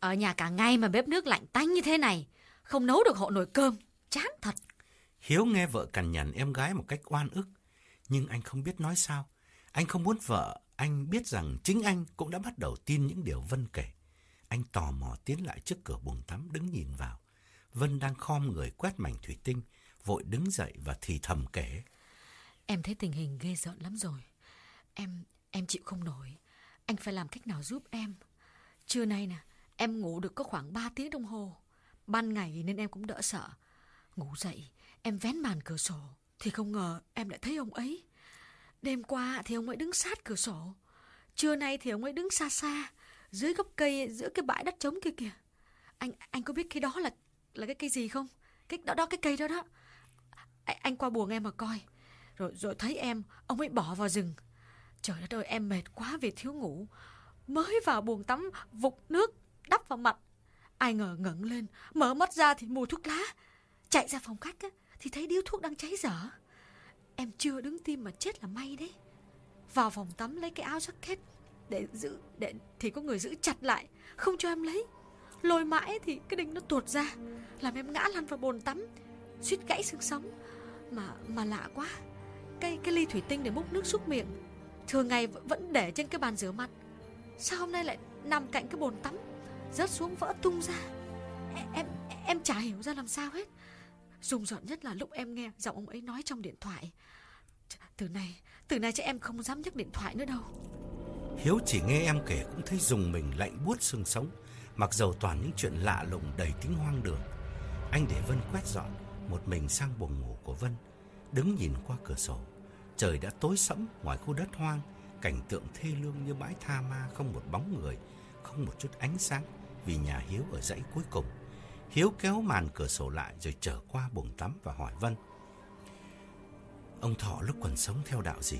Ở nhà cả ngày mà bếp nước lạnh tanh như thế này, không nấu được hộ nồi cơm, chán thật. Hiếu nghe vợ cằn nhằn em gái một cách oan ức, nhưng anh không biết nói sao. Anh không muốn vợ, anh biết rằng chính anh cũng đã bắt đầu tin những điều Vân kể. Anh tò mò tiến lại trước cửa buồng tắm đứng nhìn vào. Vân đang khom người quét mảnh thủy tinh, vội đứng dậy và thì thầm kể. Em thấy tình hình ghê rợn lắm rồi. Em, em chịu không nổi. Anh phải làm cách nào giúp em. Trưa nay nè, em ngủ được có khoảng 3 tiếng đồng hồ. Ban ngày nên em cũng đỡ sợ. Ngủ dậy, em vén màn cửa sổ, thì không ngờ em lại thấy ông ấy. Đêm qua thì ông ấy đứng sát cửa sổ. Trưa nay thì ông ấy đứng xa xa, dưới gốc cây, giữa cái bãi đất trống kia kìa. Anh anh có biết cái đó là là cái cây gì không? Cái đó đó cái cây đó đó. Anh, anh qua buồng em mà coi. Rồi rồi thấy em, ông ấy bỏ vào rừng. Trời đất ơi em mệt quá vì thiếu ngủ Mới vào buồng tắm vục nước đắp vào mặt Ai ngờ ngẩng lên Mở mắt ra thì mùi thuốc lá Chạy ra phòng khách á, thì thấy điếu thuốc đang cháy dở Em chưa đứng tim mà chết là may đấy Vào phòng tắm lấy cái áo jacket Để giữ để Thì có người giữ chặt lại Không cho em lấy Lôi mãi thì cái đinh nó tuột ra Làm em ngã lăn vào bồn tắm Suýt gãy xương sống. Mà mà lạ quá Cái cái ly thủy tinh để múc nước xúc miệng Thường ngày vẫn để trên cái bàn rửa mặt. Sao hôm nay lại nằm cạnh cái bồn tắm Rớt xuống vỡ tung ra? Em em, em chả hiểu ra làm sao hết. Rùng rợn nhất là lúc em nghe Giọng ông ấy nói trong điện thoại. Từ này Từ này chắc em không dám nhắc điện thoại nữa đâu. Hiếu chỉ nghe em kể cũng thấy dùng mình lạnh buốt xương sống. Mặc dầu toàn những chuyện lạ lùng đầy tính hoang đường Anh để Vân quét dọn một mình sang buồng ngủ của Vân, đứng nhìn qua cửa sổ. Trời đã tối sẫm ngoài khu đất hoang, cảnh tượng thê lương như bãi tha ma không một bóng người, không một chút ánh sáng vì nhà Hiếu ở dãy cuối cùng. Hiếu kéo màn cửa sổ lại rồi trở qua buồng tắm và hỏi Vân. Ông Thọ lúc còn sống theo đạo gì?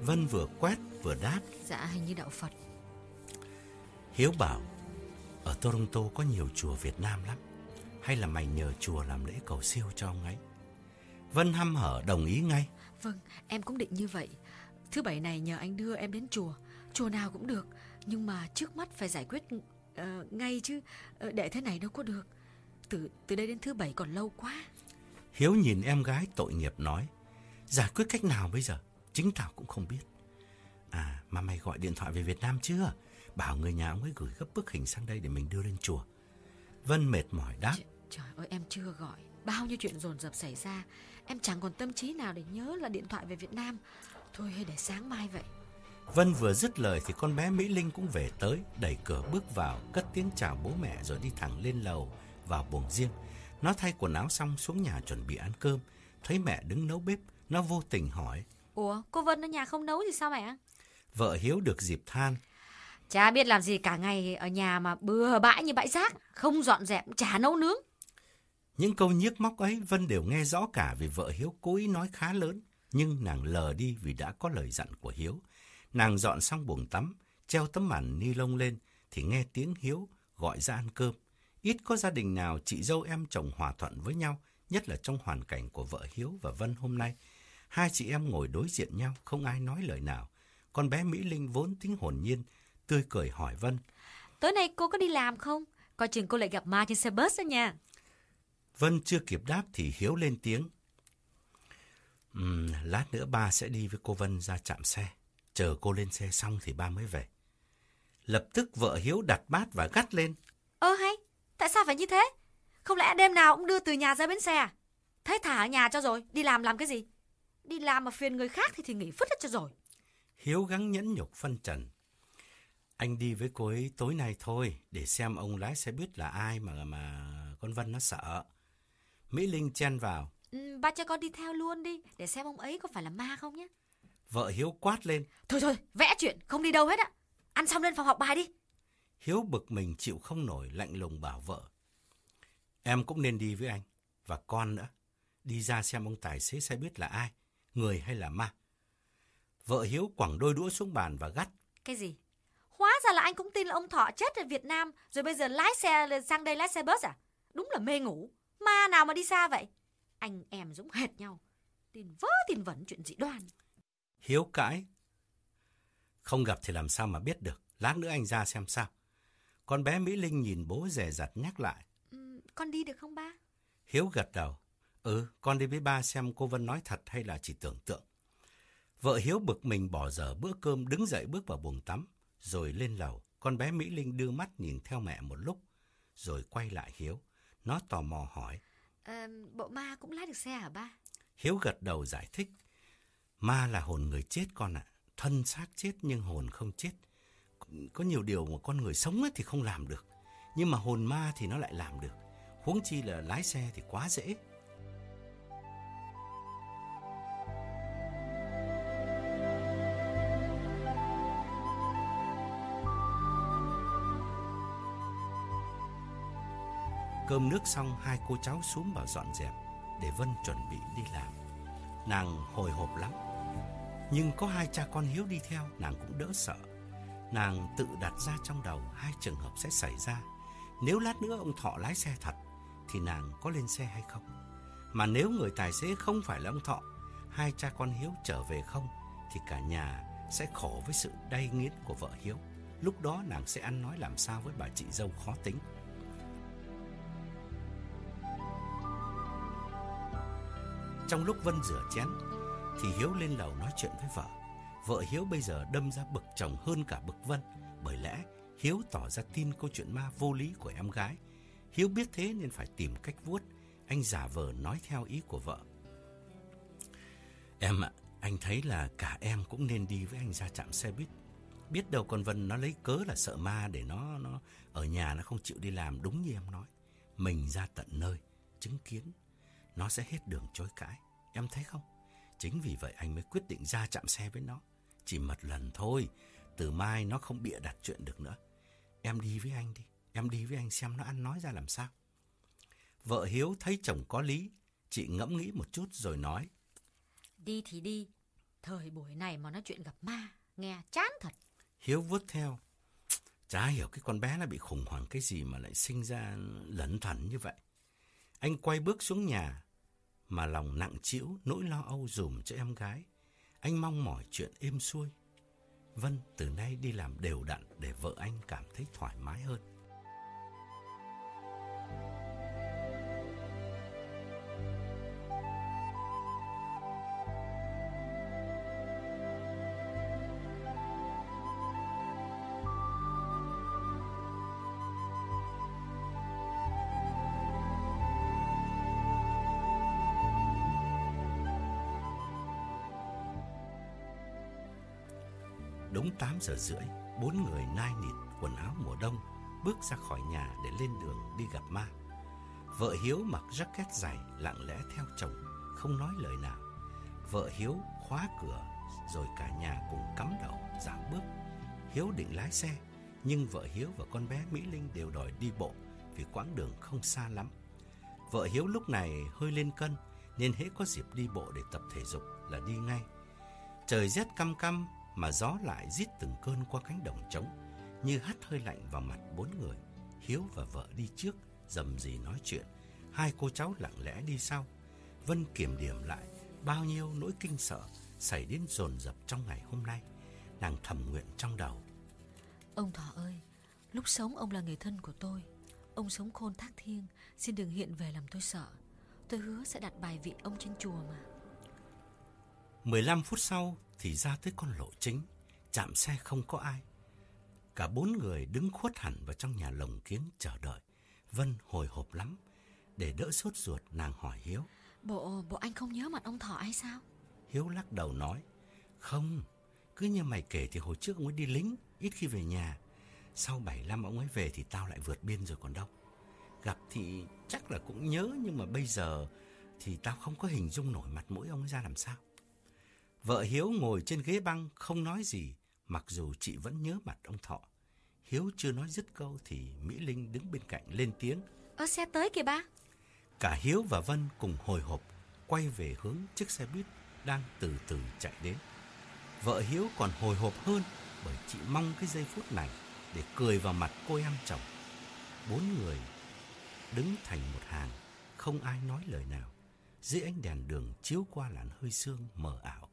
Vân vừa quét vừa đáp. Dạ hình như đạo Phật. Hiếu bảo, ở Toronto có nhiều chùa Việt Nam lắm. Hay là mày nhờ chùa làm lễ cầu siêu cho ông ấy? Vân hăm hở đồng ý ngay. Vâng, em cũng định như vậy. Thứ bảy này nhờ anh đưa em đến chùa. Chùa nào cũng được. Nhưng mà trước mắt phải giải quyết uh, ngay chứ. Uh, để thế này đâu có được. Từ từ đây đến thứ bảy còn lâu quá. Hiếu nhìn em gái tội nghiệp nói. Giải quyết cách nào bây giờ? Chính tao cũng không biết. À, mà mày gọi điện thoại về Việt Nam chưa? Bảo người nhà ông ấy gửi gấp bức hình sang đây để mình đưa lên chùa. Vân mệt mỏi đáp. Ch trời ơi, em chưa gọi. Bao nhiêu chuyện dồn dập xảy ra. Em chẳng còn tâm trí nào để nhớ là điện thoại về Việt Nam. Thôi hay để sáng mai vậy. Vân vừa dứt lời thì con bé Mỹ Linh cũng về tới, đẩy cửa bước vào, cất tiếng chào bố mẹ rồi đi thẳng lên lầu, vào buồng riêng. Nó thay quần áo xong xuống nhà chuẩn bị ăn cơm. Thấy mẹ đứng nấu bếp, nó vô tình hỏi. Ủa, cô Vân ở nhà không nấu thì sao mẹ? Vợ Hiếu được dịp than. Chả biết làm gì cả ngày ở nhà mà bừa bãi như bãi rác, không dọn dẹp, chả nấu nướng. Những câu nhiếc móc ấy Vân đều nghe rõ cả vì vợ Hiếu cố ý nói khá lớn, nhưng nàng lờ đi vì đã có lời dặn của Hiếu. Nàng dọn xong buồng tắm, treo tấm màn ni lông lên thì nghe tiếng Hiếu gọi ra ăn cơm. Ít có gia đình nào chị dâu em chồng hòa thuận với nhau, nhất là trong hoàn cảnh của vợ Hiếu và Vân hôm nay. Hai chị em ngồi đối diện nhau, không ai nói lời nào. Con bé Mỹ Linh vốn tính hồn nhiên, tươi cười hỏi Vân. Tối nay cô có đi làm không? Coi chừng cô lại gặp ma trên xe bus đó nha. Vân chưa kịp đáp thì Hiếu lên tiếng. Uhm, lát nữa ba sẽ đi với cô Vân ra chạm xe. Chờ cô lên xe xong thì ba mới về. Lập tức vợ Hiếu đặt bát và gắt lên. Ơ hay, tại sao phải như thế? Không lẽ đêm nào cũng đưa từ nhà ra bến xe à? Thế thả ở nhà cho rồi, đi làm làm cái gì? Đi làm mà phiền người khác thì thì nghỉ phứt hết cho rồi. Hiếu gắng nhẫn nhục phân trần. Anh đi với cô ấy tối nay thôi, để xem ông lái xe biết là ai mà mà con Vân nó sợ. Mỹ Linh chen vào. Ừ, ba cho con đi theo luôn đi, để xem ông ấy có phải là ma không nhé. Vợ Hiếu quát lên. Thôi thôi, vẽ chuyện, không đi đâu hết ạ. Ăn xong lên phòng học bài đi. Hiếu bực mình chịu không nổi, lạnh lùng bảo vợ. Em cũng nên đi với anh, và con nữa. Đi ra xem ông tài xế xe biết là ai, người hay là ma. Vợ Hiếu quẳng đôi đũa xuống bàn và gắt. Cái gì? Ra là anh cũng tin là ông Thọ chết ở Việt Nam, rồi bây giờ lái xe sang đây lái xe bus à? Đúng là mê ngủ. Ma nào mà đi xa vậy? Anh em giống hệt nhau. Tin vớ tin vẩn chuyện dị đoan. Hiếu cãi. Không gặp thì làm sao mà biết được. Lát nữa anh ra xem sao. Con bé Mỹ Linh nhìn bố rè rặt nhắc lại. Ừ, con đi được không ba? Hiếu gật đầu. Ừ, con đi với ba xem cô Vân nói thật hay là chỉ tưởng tượng. Vợ Hiếu bực mình bỏ dở bữa cơm đứng dậy bước vào buồng tắm, rồi lên lầu. Con bé Mỹ Linh đưa mắt nhìn theo mẹ một lúc, rồi quay lại Hiếu. Nó tò mò hỏi. À, bộ ma cũng lái được xe hả ba? Hiếu gật đầu giải thích. Ma là hồn người chết con ạ. Thân xác chết nhưng hồn không chết. Có nhiều điều mà con người sống thì không làm được. Nhưng mà hồn ma thì nó lại làm được. Huống chi là lái xe thì quá dễ. Cơm nước xong, hai cô cháu xuống bảo dọn dẹp để Vân chuẩn bị đi làm. Nàng hồi hộp lắm. Nhưng có hai cha con Hiếu đi theo, nàng cũng đỡ sợ. Nàng tự đặt ra trong đầu hai trường hợp sẽ xảy ra. Nếu lát nữa ông Thọ lái xe thật, thì nàng có lên xe hay không? Mà nếu người tài xế không phải là ông Thọ, hai cha con Hiếu trở về không, thì cả nhà sẽ khổ với sự đay nghiến của vợ Hiếu. Lúc đó nàng sẽ ăn nói làm sao với bà chị dâu khó tính. Trong lúc Vân rửa chén thì Hiếu lên lầu nói chuyện với vợ. Vợ Hiếu bây giờ đâm ra bực chồng hơn cả bực Vân, bởi lẽ Hiếu tỏ ra tin câu chuyện ma vô lý của em gái. Hiếu biết thế nên phải tìm cách vuốt, anh giả vờ nói theo ý của vợ. Em ạ, anh thấy là cả em cũng nên đi với anh ra trạm xe buýt. Biết đâu con Vân nó lấy cớ là sợ ma để nó nó ở nhà nó không chịu đi làm đúng như em nói. Mình ra tận nơi, chứng kiến nó sẽ hết đường chối cãi. Em thấy không? Chính vì vậy anh mới quyết định ra chạm xe với nó. Chỉ một lần thôi, từ mai nó không bịa đặt chuyện được nữa. Em đi với anh đi, em đi với anh xem nó ăn nói ra làm sao. Vợ Hiếu thấy chồng có lý, chị ngẫm nghĩ một chút rồi nói. Đi thì đi, thời buổi này mà nói chuyện gặp ma, nghe chán thật. Hiếu vuốt theo. Chả hiểu cái con bé nó bị khủng hoảng cái gì mà lại sinh ra lẩn thẩn như vậy. Anh quay bước xuống nhà, mà lòng nặng trĩu, nỗi lo âu dùm cho em gái. Anh mong mỏi chuyện êm xuôi. Vân từ nay đi làm đều đặn để vợ anh cảm thấy thoải mái hơn. 8 giờ rưỡi, bốn người nai nịt quần áo mùa đông bước ra khỏi nhà để lên đường đi gặp ma. Vợ Hiếu mặc jacket dày lặng lẽ theo chồng, không nói lời nào. Vợ Hiếu khóa cửa rồi cả nhà cùng cắm đầu dạo bước. Hiếu định lái xe, nhưng vợ Hiếu và con bé Mỹ Linh đều đòi đi bộ vì quãng đường không xa lắm. Vợ Hiếu lúc này hơi lên cân nên hễ có dịp đi bộ để tập thể dục là đi ngay. Trời rét căm căm mà gió lại rít từng cơn qua cánh đồng trống, như hắt hơi lạnh vào mặt bốn người. Hiếu và vợ đi trước, dầm gì nói chuyện, hai cô cháu lặng lẽ đi sau. Vân kiểm điểm lại bao nhiêu nỗi kinh sợ xảy đến dồn dập trong ngày hôm nay. Nàng thầm nguyện trong đầu. Ông Thọ ơi, lúc sống ông là người thân của tôi. Ông sống khôn thác thiêng, xin đừng hiện về làm tôi sợ. Tôi hứa sẽ đặt bài vị ông trên chùa mà. 15 phút sau thì ra tới con lộ chính, chạm xe không có ai. Cả bốn người đứng khuất hẳn vào trong nhà lồng kiếng chờ đợi. Vân hồi hộp lắm. Để đỡ sốt ruột, nàng hỏi Hiếu. Bộ, bộ anh không nhớ mặt ông Thọ hay sao? Hiếu lắc đầu nói. Không, cứ như mày kể thì hồi trước ông ấy đi lính, ít khi về nhà. Sau 75 ông ấy về thì tao lại vượt biên rồi còn đâu. Gặp thì chắc là cũng nhớ nhưng mà bây giờ thì tao không có hình dung nổi mặt mũi ông ấy ra làm sao. Vợ Hiếu ngồi trên ghế băng không nói gì, mặc dù chị vẫn nhớ mặt ông Thọ. Hiếu chưa nói dứt câu thì Mỹ Linh đứng bên cạnh lên tiếng. Ơ xe tới kìa ba. Cả Hiếu và Vân cùng hồi hộp quay về hướng chiếc xe buýt đang từ từ chạy đến. Vợ Hiếu còn hồi hộp hơn bởi chị mong cái giây phút này để cười vào mặt cô em chồng. Bốn người đứng thành một hàng, không ai nói lời nào. Dưới ánh đèn đường chiếu qua làn hơi sương mờ ảo,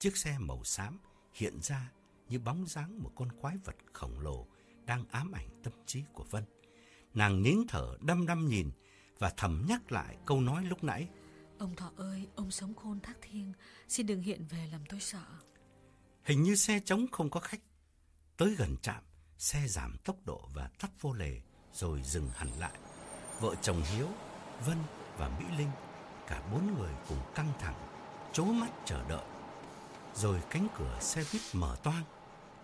Chiếc xe màu xám hiện ra như bóng dáng một con quái vật khổng lồ đang ám ảnh tâm trí của Vân. Nàng nín thở đăm đăm nhìn và thầm nhắc lại câu nói lúc nãy. Ông Thọ ơi, ông sống khôn thác thiên, xin đừng hiện về làm tôi sợ. Hình như xe trống không có khách. Tới gần trạm, xe giảm tốc độ và tắt vô lề rồi dừng hẳn lại. Vợ chồng Hiếu, Vân và Mỹ Linh, cả bốn người cùng căng thẳng, chố mắt chờ đợi rồi cánh cửa xe buýt mở toang.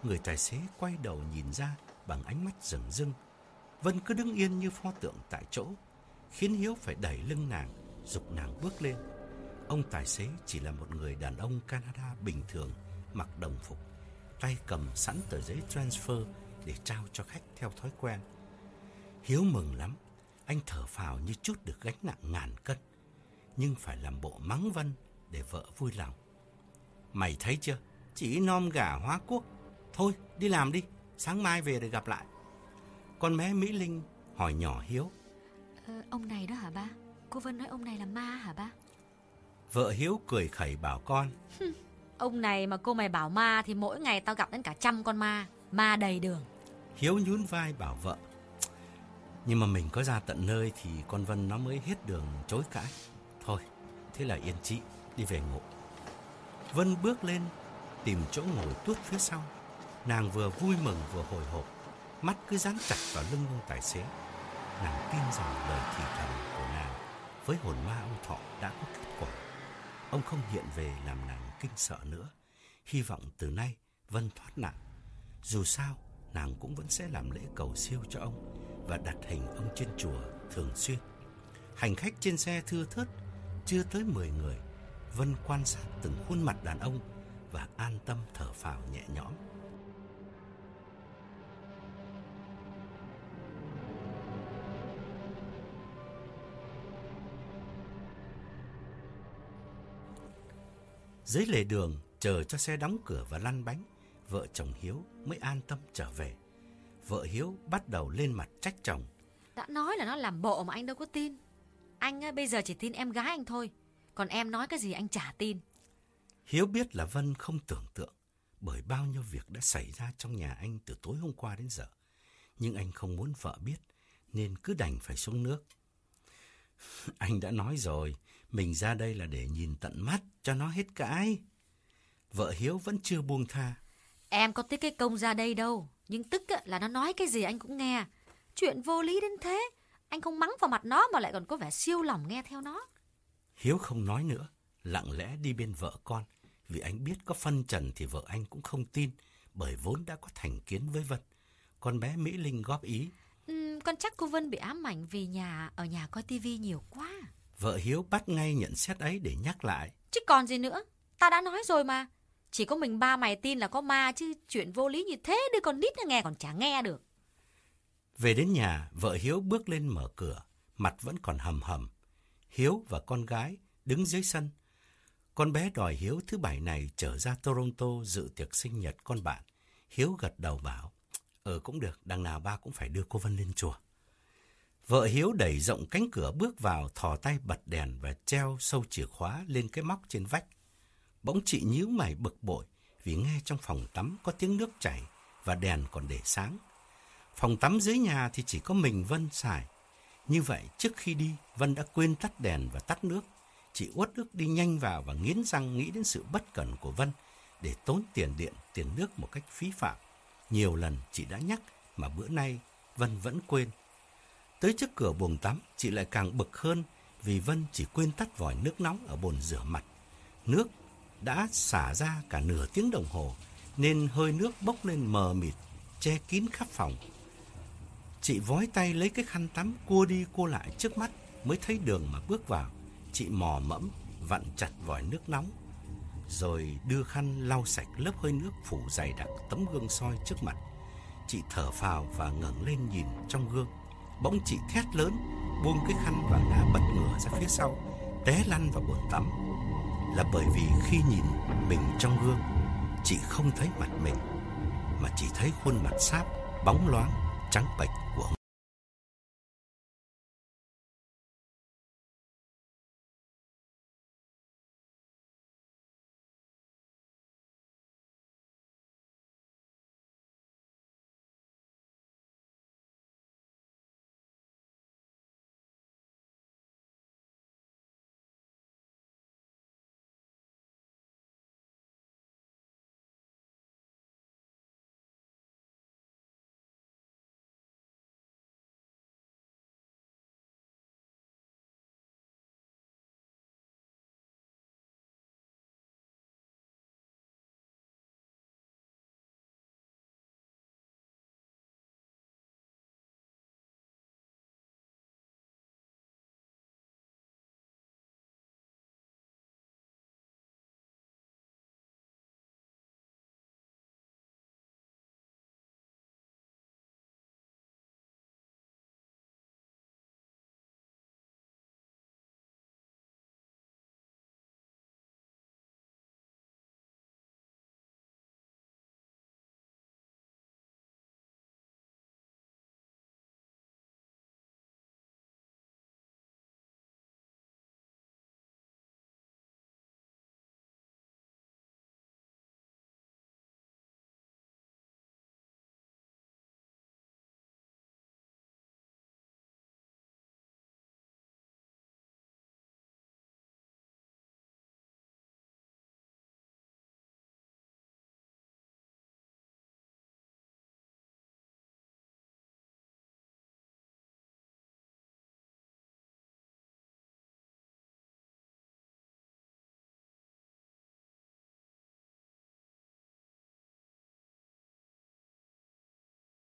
Người tài xế quay đầu nhìn ra bằng ánh mắt rừng rưng. Vân cứ đứng yên như pho tượng tại chỗ, khiến Hiếu phải đẩy lưng nàng, dục nàng bước lên. Ông tài xế chỉ là một người đàn ông Canada bình thường, mặc đồng phục, tay cầm sẵn tờ giấy transfer để trao cho khách theo thói quen. Hiếu mừng lắm, anh thở phào như chút được gánh nặng ngàn cân, nhưng phải làm bộ mắng Vân để vợ vui lòng. Mày thấy chưa? Chỉ nom gà hóa quốc. Thôi, đi làm đi. Sáng mai về để gặp lại. Con bé Mỹ Linh hỏi nhỏ Hiếu. Ờ, ông này đó hả ba? Cô Vân nói ông này là ma hả ba? Vợ Hiếu cười khẩy bảo con. ông này mà cô mày bảo ma thì mỗi ngày tao gặp đến cả trăm con ma. Ma đầy đường. Hiếu nhún vai bảo vợ. Nhưng mà mình có ra tận nơi thì con Vân nó mới hết đường chối cãi. Thôi, thế là yên chị, đi về ngủ. Vân bước lên, tìm chỗ ngồi tuốt phía sau. Nàng vừa vui mừng vừa hồi hộp, mắt cứ dán chặt vào lưng ông tài xế. Nàng tin rằng lời thì thầm của nàng với hồn ma ông Thọ đã có kết quả. Ông không hiện về làm nàng kinh sợ nữa. Hy vọng từ nay Vân thoát nạn. Dù sao, nàng cũng vẫn sẽ làm lễ cầu siêu cho ông và đặt hình ông trên chùa thường xuyên. Hành khách trên xe thưa thớt, chưa tới 10 người, Vân quan sát từng khuôn mặt đàn ông và an tâm thở phào nhẹ nhõm. Dưới lề đường, chờ cho xe đóng cửa và lăn bánh, vợ chồng Hiếu mới an tâm trở về. Vợ Hiếu bắt đầu lên mặt trách chồng. Đã nói là nó làm bộ mà anh đâu có tin. Anh ờ, bây giờ chỉ tin em gái anh thôi. Còn em nói cái gì anh chả tin. Hiếu biết là Vân không tưởng tượng bởi bao nhiêu việc đã xảy ra trong nhà anh từ tối hôm qua đến giờ. Nhưng anh không muốn vợ biết nên cứ đành phải xuống nước. anh đã nói rồi, mình ra đây là để nhìn tận mắt cho nó hết cãi. Vợ Hiếu vẫn chưa buông tha. Em có tiếc cái công ra đây đâu. Nhưng tức là nó nói cái gì anh cũng nghe. Chuyện vô lý đến thế. Anh không mắng vào mặt nó mà lại còn có vẻ siêu lòng nghe theo nó. Hiếu không nói nữa, lặng lẽ đi bên vợ con. Vì anh biết có phân trần thì vợ anh cũng không tin, bởi vốn đã có thành kiến với Vân. Con bé Mỹ Linh góp ý. Ừ, con chắc cô Vân bị ám ảnh vì nhà ở nhà coi tivi nhiều quá. Vợ Hiếu bắt ngay nhận xét ấy để nhắc lại. Chứ còn gì nữa, ta đã nói rồi mà. Chỉ có mình ba mày tin là có ma chứ chuyện vô lý như thế đứa con nít nó nghe còn chả nghe được. Về đến nhà, vợ Hiếu bước lên mở cửa, mặt vẫn còn hầm hầm. Hiếu và con gái đứng dưới sân. Con bé đòi Hiếu thứ bảy này trở ra Toronto dự tiệc sinh nhật con bạn. Hiếu gật đầu bảo, ờ cũng được, đằng nào ba cũng phải đưa cô Vân lên chùa. Vợ Hiếu đẩy rộng cánh cửa bước vào, thò tay bật đèn và treo sâu chìa khóa lên cái móc trên vách. Bỗng chị nhíu mày bực bội vì nghe trong phòng tắm có tiếng nước chảy và đèn còn để sáng. Phòng tắm dưới nhà thì chỉ có mình Vân xài. Như vậy trước khi đi, Vân đã quên tắt đèn và tắt nước. Chị uất ức đi nhanh vào và nghiến răng nghĩ đến sự bất cẩn của Vân để tốn tiền điện, tiền nước một cách phí phạm. Nhiều lần chị đã nhắc mà bữa nay Vân vẫn quên. Tới trước cửa buồng tắm, chị lại càng bực hơn vì Vân chỉ quên tắt vòi nước nóng ở bồn rửa mặt. Nước đã xả ra cả nửa tiếng đồng hồ nên hơi nước bốc lên mờ mịt, che kín khắp phòng. Chị vói tay lấy cái khăn tắm cua đi cua lại trước mắt mới thấy đường mà bước vào. Chị mò mẫm vặn chặt vòi nước nóng rồi đưa khăn lau sạch lớp hơi nước phủ dày đặc tấm gương soi trước mặt. Chị thở phào và ngẩng lên nhìn trong gương. Bỗng chị thét lớn, buông cái khăn và ngã bật ngửa ra phía sau, té lăn vào bồn tắm. Là bởi vì khi nhìn mình trong gương, chị không thấy mặt mình, mà chỉ thấy khuôn mặt sáp, bóng loáng, trắng bệch của